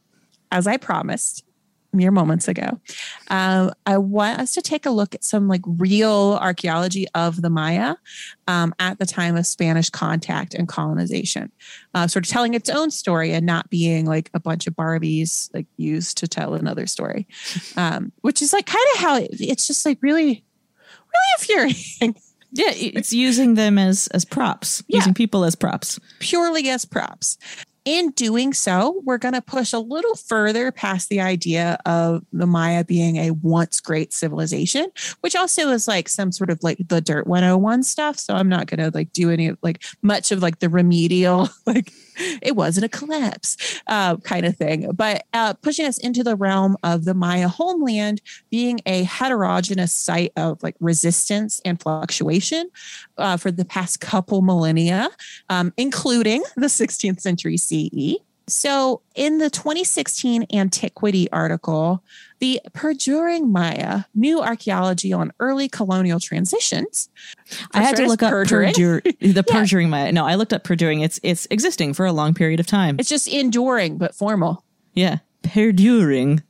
as I promised mere moments ago, um, I want us to take a look at some like real archaeology of the Maya um, at the time of Spanish contact and colonization, uh, sort of telling its own story and not being like a bunch of Barbies like used to tell another story, um, which is like kind of how it, it's just like really, really infuriating. Yeah, it's using them as as props. Yeah. Using people as props. purely as props. In doing so, we're going to push a little further past the idea of the Maya being a once great civilization, which also is like some sort of like the dirt 101 stuff. So I'm not going to like do any like much of like the remedial, like it wasn't a collapse uh, kind of thing, but uh, pushing us into the realm of the Maya homeland being a heterogeneous site of like resistance and fluctuation uh, for the past couple millennia um, including the 16th century CE. So, in the 2016 Antiquity article, the Perduring Maya New Archaeology on Early Colonial Transitions. I had to look up perjuring. perjure, the perjuring Maya. no, I looked up perjuring. It's it's existing for a long period of time. It's just enduring but formal. yeah. Perduring.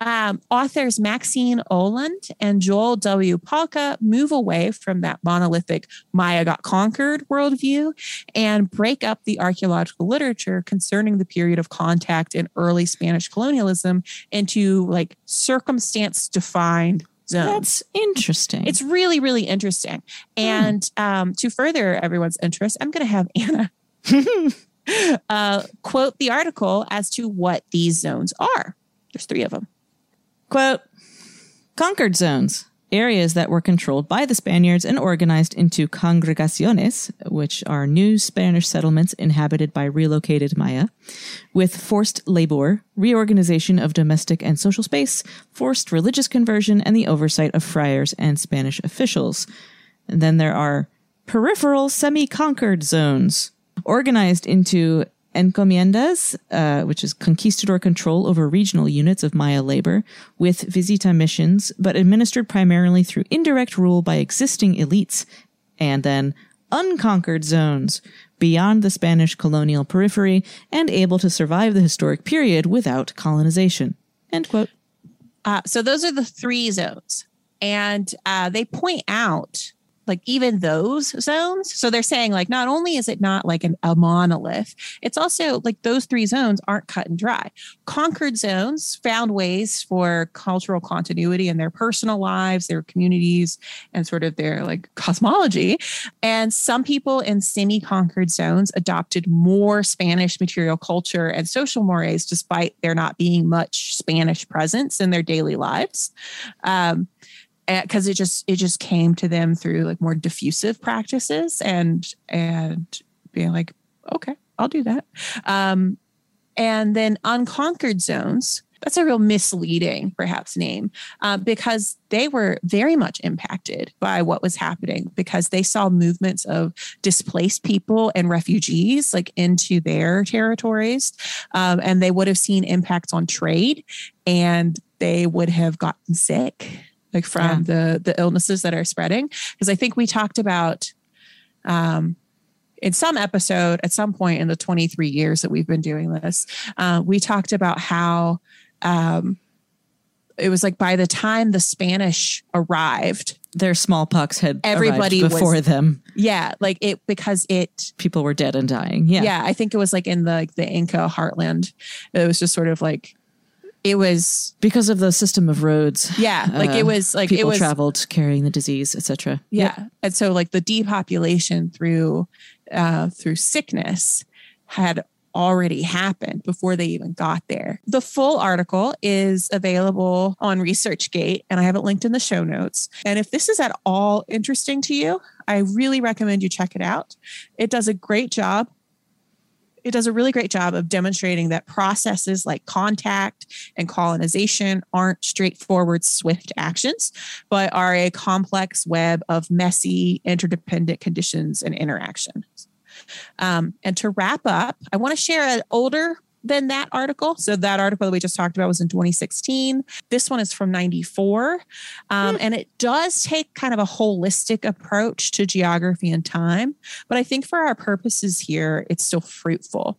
Um, authors Maxine Oland and Joel W. Palka move away from that monolithic Maya got conquered worldview and break up the archaeological literature concerning the period of contact in early Spanish colonialism into like circumstance defined zones. That's interesting. It's really, really interesting. And um, to further everyone's interest, I'm going to have Anna uh, quote the article as to what these zones are. There's three of them. Quote Conquered zones, areas that were controlled by the Spaniards and organized into congregaciones, which are new Spanish settlements inhabited by relocated Maya, with forced labor, reorganization of domestic and social space, forced religious conversion, and the oversight of friars and Spanish officials. And then there are peripheral semi conquered zones, organized into encomiendas, uh, which is conquistador control over regional units of Maya labor, with visita missions, but administered primarily through indirect rule by existing elites. And then unconquered zones, beyond the Spanish colonial periphery and able to survive the historic period without colonization. End quote. Uh, so those are the three zones. And uh, they point out like even those zones. So they're saying like not only is it not like an, a monolith, it's also like those three zones aren't cut and dry. Conquered zones found ways for cultural continuity in their personal lives, their communities, and sort of their like cosmology. And some people in semi-conquered zones adopted more Spanish material culture and social mores, despite there not being much Spanish presence in their daily lives. Um, because it just it just came to them through like more diffusive practices and and being like okay i'll do that. Um and then unconquered zones that's a real misleading perhaps name uh, because they were very much impacted by what was happening because they saw movements of displaced people and refugees like into their territories um, and they would have seen impacts on trade and they would have gotten sick like from yeah. the the illnesses that are spreading. Because i think we talked about um in some episode at some point in the 23 years that we've been doing this uh, we talked about how um it was like by the time the spanish arrived their smallpox had everybody before was, them. Yeah like it because it people were dead and dying. Yeah. Yeah i think it was like in the like the inca heartland. It was just sort of like it was because of the system of roads. Yeah, like uh, it was like people it was traveled carrying the disease, etc. Yeah, yep. and so like the depopulation through uh, through sickness had already happened before they even got there. The full article is available on ResearchGate, and I have it linked in the show notes. And if this is at all interesting to you, I really recommend you check it out. It does a great job it does a really great job of demonstrating that processes like contact and colonization aren't straightforward, swift actions, but are a complex web of messy, interdependent conditions and interactions. Um, and to wrap up, I want to share an older than that article. So that article that we just talked about was in 2016. This one is from 94. Um, mm. And it does take kind of a holistic approach to geography and time. But I think for our purposes here, it's still fruitful.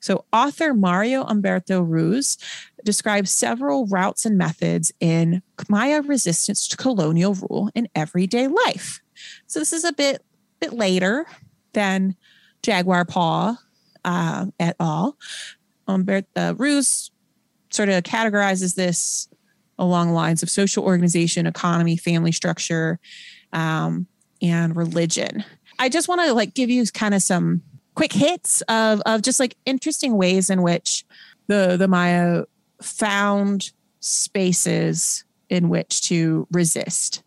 So author Mario Humberto Ruz describes several routes and methods in Maya resistance to colonial rule in everyday life. So this is a bit bit later than Jaguar Paw uh, et al. Humberto uh, Ruz sort of categorizes this along lines of social organization, economy, family structure, um, and religion. I just want to like give you kind of some quick hits of of just like interesting ways in which the the Maya found spaces in which to resist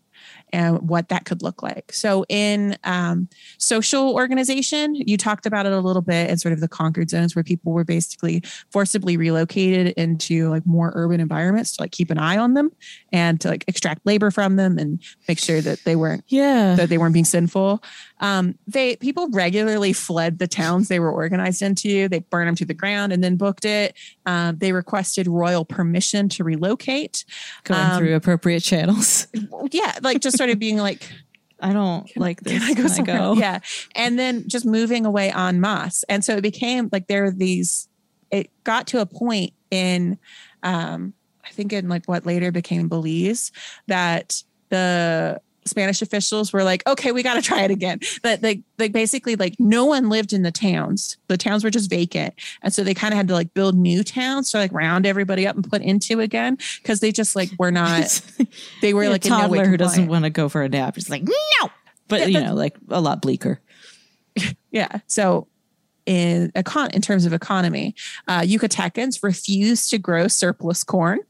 and what that could look like. So, in um, social organization, you talked about it a little bit in sort of the conquered zones where people were basically forcibly relocated into like more urban environments to like keep an eye on them and to like extract labor from them and make sure that they weren't yeah that they weren't being sinful. Um, they people regularly fled the towns they were organized into. They burned them to the ground and then booked it. Um, they requested royal permission to relocate, going um, through appropriate channels. Yeah, like just started being like, I don't can, like this. Can I go can I go? Yeah. And then just moving away en masse. And so it became like there were these, it got to a point in um, I think in like what later became Belize, that the Spanish officials were like, okay, we got to try it again. But like, like basically, like no one lived in the towns. The towns were just vacant, and so they kind of had to like build new towns to like round everybody up and put into again because they just like were not. They were like a in no way toddler who doesn't want to go for a nap. It's like no, but you know, like a lot bleaker. Yeah. So in econ- in terms of economy, uh, Yucatecans refused to grow surplus corn.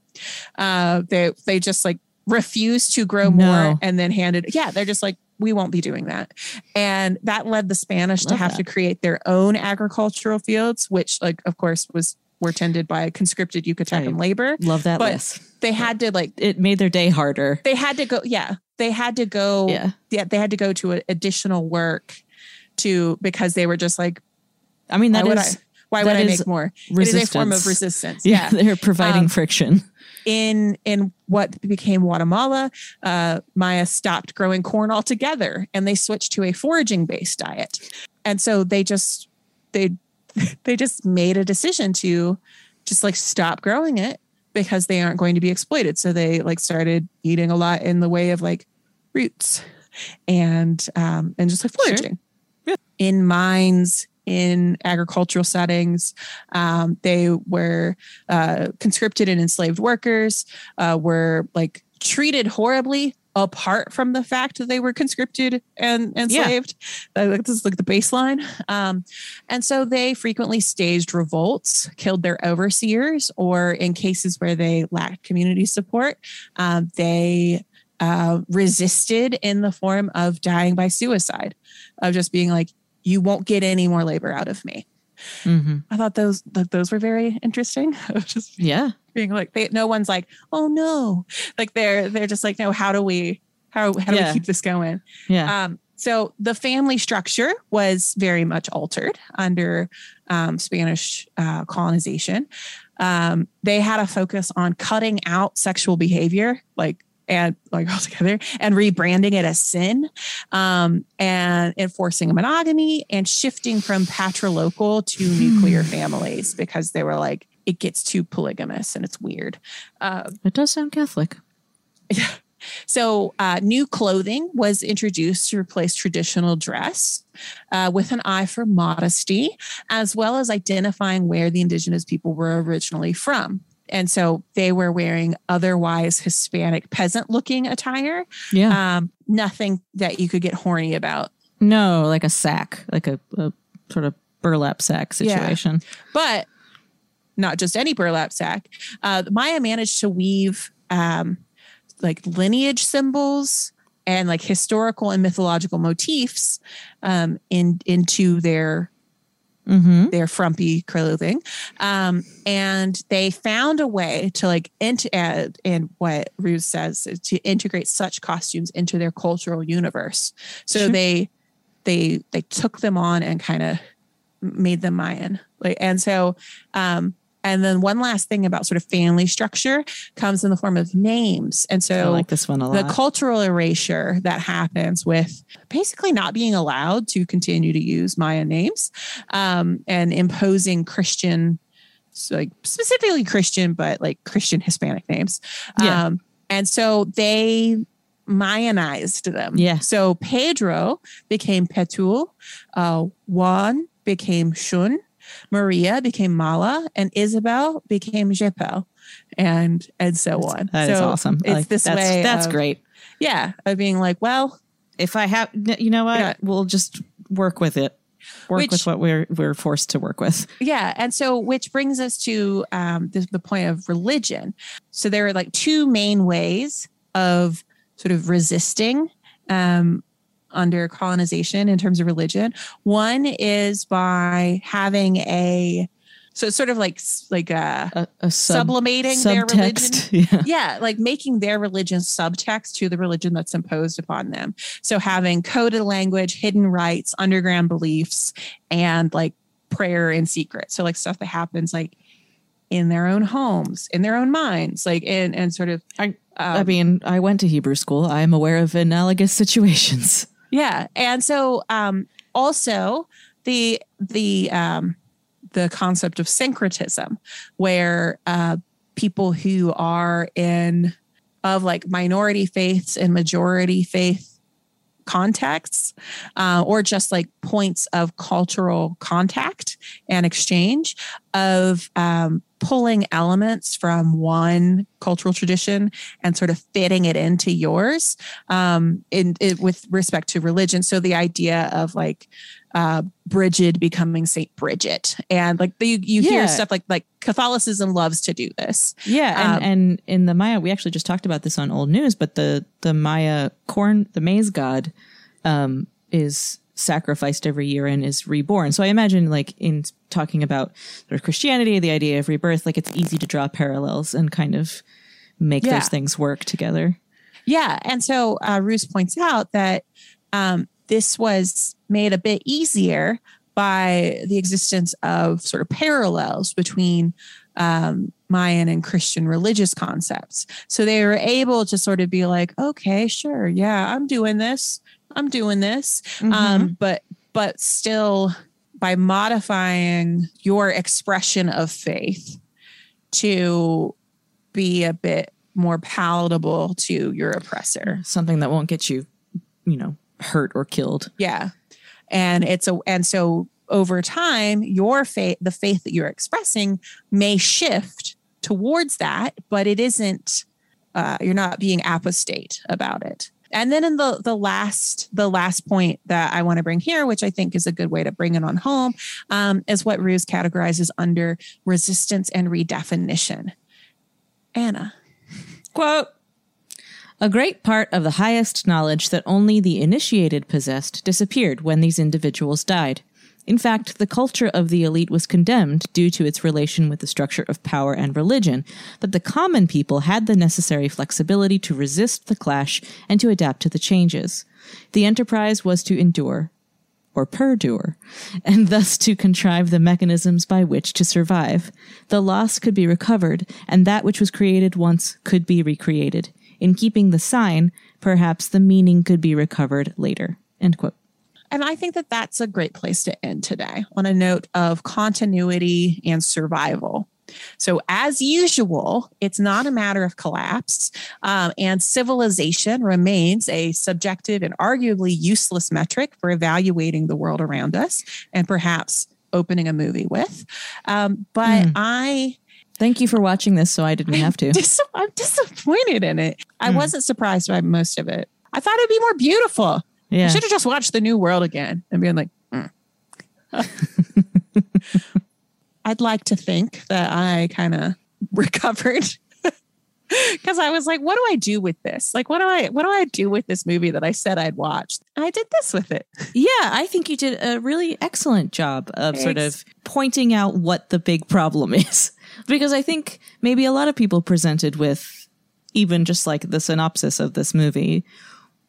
Uh, they they just like refused to grow No. more and then handed. Yeah, they're just like we won't be doing that, and that led the Spanish to have that. to create their own agricultural fields, which like of course was were tended by conscripted Yucatecan I- labor. Love that But list. They had to like It made their day harder. they had to go yeah they had to go Yeah. yeah they had to go to a, additional work to because they were just like I mean, why that would I why would I make more? It is a form of resistance. resistance. yeah, Yeah. they're providing Um, friction. In in what became Guatemala, uh, Maya stopped growing corn altogether and they switched to a foraging based diet. And so they just they they just made a decision to just like stop growing it because they aren't going to be exploited. So they like started eating a lot in the way of like roots and um and just like Sure. foraging. In mines, in agricultural settings, um, they were uh, conscripted and enslaved workers, uh, were like treated horribly apart from the fact that they were conscripted and enslaved. Like, this is like the baseline. Um, and so they frequently staged revolts, killed their overseers, or in cases where they lacked community support, uh, they uh, resisted in the form of dying by suicide, of just being like, you won't get any more labor out of me. hmm I thought those those were very interesting. Just Yeah. being like, they, no one's like, oh no, like they're they're just like, no, how do we how how do Yeah. we keep this going? Yeah. Um, so the family structure was very much altered under um, Spanish uh, colonization. Um, they had a focus on cutting out sexual behavior, like and like all together and rebranding it as sin, um, and enforcing a monogamy and shifting from patrilocal to nuclear families because they were like it gets too polygamous and it's weird. Uh, it does sound Catholic. Yeah. so, uh, new clothing was introduced to replace traditional dress uh, with an eye for modesty, as well as identifying where the indigenous people were originally from. And so they were wearing otherwise Hispanic peasant looking attire, Yeah. um, nothing that you could get horny about. no, like a sack, like a, a sort of burlap sack Yeah. situation. but not just any burlap sack. Uh, Maya managed to weave um, like lineage symbols and like historical and mythological motifs um, in into their Mm-hmm. their frumpy clothing, um, and they found a way to like int- uh, and what Ruz says to integrate such costumes into their cultural universe. So Sure. they they they took them on and kind of made them Mayan. Like, and so, um, and then one last thing about sort of family structure comes in the form of names. And so I like this one a lot. the cultural erasure that happens with basically not being allowed to continue to use Maya names um, and imposing Christian, so like specifically Christian, but like Christian Hispanic names. Yeah. Um, and so they Mayanized them. Yeah. So Pedro became Petul, uh, Juan became Shun, Maria became Mala, and Isabel became Jepel, and and so on. That is so awesome. It's like- this that's, way. That's of- great. Yeah, of being like, well, If I have, you know what? Yeah. We'll just work with it. Work Which- with what we're we're forced to work with. Yeah. And so, which brings us to um, the, the point of religion. So, there are like two main ways of sort of resisting um, under colonization in terms of religion. One is by having a, so it's sort of like, like a, A, a sub, sublimating their religion. Yeah. Yeah, like making their religion subtext to the religion that's imposed upon them. So having coded language, hidden rites, underground beliefs, and like prayer in secret. So like stuff that happens like in their own homes, in their own minds, like in and sort of I- um, I mean, I went to Hebrew school. I am aware of analogous situations. Yeah, and so um, also the the um, the concept of syncretism, where uh, people who are in of like minority faiths and majority faith contexts uh, or just like points of cultural contact and exchange of um, pulling elements from one cultural tradition and sort of fitting it into yours um, in, in with respect to religion so the idea of like uh, Bridget becoming Saint Bridget, and like the, you Yeah. hear stuff like like Catholicism loves to do this. Yeah, and, Um, and in the Maya, we actually just talked about this on old news, but the the Maya corn, the maize god, um, is sacrificed every year and is reborn. So I imagine, like in talking about sort of Christianity, the idea of rebirth, like it's easy to draw parallels and kind of make Yeah. those things work together. Yeah, and so uh, Ruz points out that um, this was made a bit easier by the existence of sort of parallels between um, Mayan and Christian religious concepts. So they were able to sort of be like, okay, sure, yeah, I'm doing this, I'm doing this, um, but but still by modifying your expression of faith to be a bit more palatable to your oppressor. Something that won't get you, you know, hurt or killed. Yeah. And it's a and so over time your faith the faith that you're expressing may shift towards that, but it isn't uh, you're not being apostate about it. And then in the the last the last point that I want to bring here, which I think is a good way to bring it on home, um, is what Ruz categorizes under resistance and redefinition. Anna. Quote A great part of the highest knowledge that only the initiated possessed disappeared when these individuals died. In fact, the culture of the elite was condemned due to its relation with the structure of power and religion, but the common people had the necessary flexibility to resist the clash and to adapt to the changes. The enterprise was to endure, or perdure, and thus to contrive the mechanisms by which to survive. The loss could be recovered, and that which was created once could be recreated. In keeping the sign, perhaps the meaning could be recovered later. End quote. And I think that that's a great place to end today on a note of continuity and survival. So, as usual, it's not a matter of collapse, um, and civilization remains a subjective and arguably useless metric for evaluating the world around us and perhaps opening a movie with. Um, but I Thank you for watching this so I didn't have to. dis- I'm disappointed in it. I wasn't surprised by most of it. I thought it'd be more beautiful. I should have just watched the New World again and been like, "Hmm." I'd like to think that I kind of recovered because I was like, what do I do with this? Like, what do I what do I do with this movie that I said I'd watch? I did this with it. Yeah, I think you did a really excellent job of sort of pointing out what the big problem is. Because I think maybe a lot of people presented with even just like the synopsis of this movie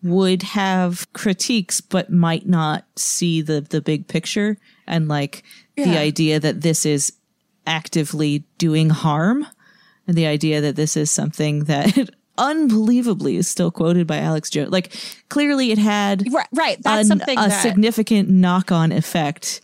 would have critiques but might not see the the big picture and like the idea that this is actively doing harm and the idea that this is something that unbelievably is still quoted by Alex Jones. Like clearly it had Right, right. That's an- something a that significant knock-on effect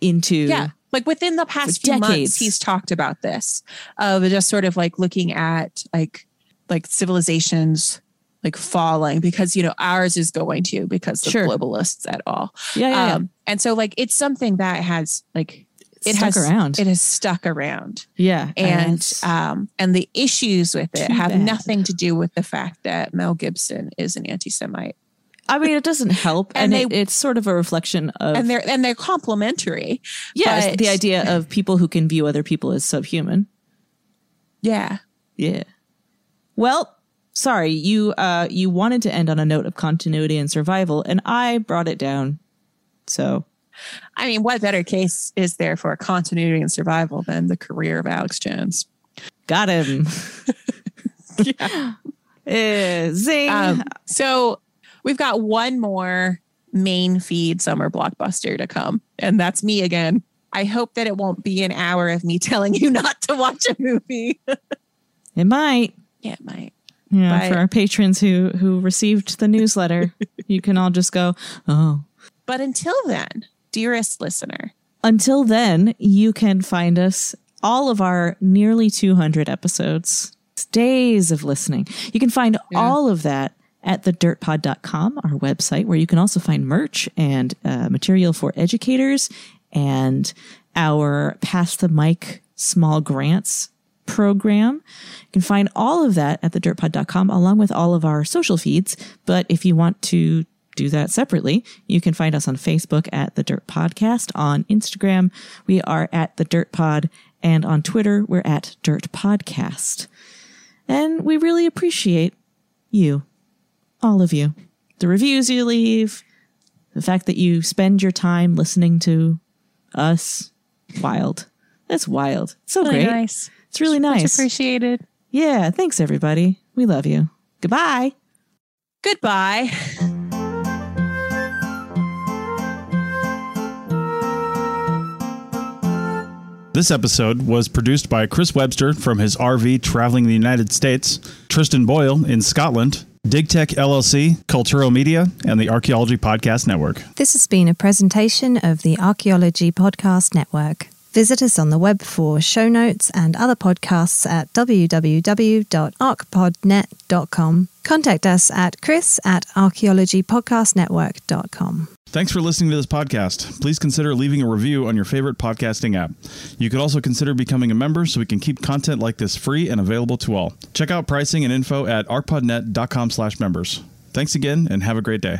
into yeah like within the past few months decades. he's talked about this of just sort of like looking at like like civilizations like falling because you know ours is going to because of Sure. globalists at all yeah, yeah, yeah. um and so like it's something that has like it Stuck has around. it has stuck around yeah and um and the issues with it have bad. nothing to do with the fact that mel gibson is an anti-semite I mean, it doesn't help, and, And it, it's sort of a reflection of and they're and they're complementary Yeah, the idea of people who can view other people as subhuman. yeah Yeah. Well, sorry, you uh you wanted to end on a note of continuity and survival, and I brought it down. So I mean, what better case is there for continuity and survival than the career of Alex Jones? got him. Eh, zing. Um, so we've got one more main feed summer blockbuster to come, and that's me again. I hope that it won't be an hour of me telling you not to watch a movie. it might. yeah, it might. Yeah, But- for our patrons who who received the newsletter, you can all just go, "Oh, But until then, dearest listener, Until then, you can find us all of our nearly 200 episodes, days of listening. You can find all of that at thedirtpod.com, our website, where you can also find merch and uh, material for educators and our Pass the Mic small grants program. You can find all of that at thedirtpod.com along with all of our social feeds. But if you want to do that separately, you can find us on Facebook at The Dirt Podcast. On Instagram, we are at The Dirt Pod. And on Twitter, we're at Dirt Podcast. And we really appreciate you, all of you. The reviews you leave, the fact that you spend your time listening to us. Wild. That's wild. So Really great. nice. It's really Much nice. appreciated. Yeah, thanks everybody. We love you. Goodbye. Goodbye. This episode was produced by Chris Webster from his RV traveling the United States, Tristan Boyle in Scotland, DigTech LLC, Cultural Media, and the Archaeology Podcast Network. This has been a presentation of the Archaeology Podcast Network. Visit us on the web for show notes and other podcasts at www.archpodnet.com. Contact us at chris at archaeologypodcastnetwork.com. Thanks for listening to this podcast. Please consider leaving a review on your favorite podcasting app. You could also consider becoming a member so we can keep content like this free and available to all. Check out pricing and info at archpodnet.com slash members. Thanks again and have a great day.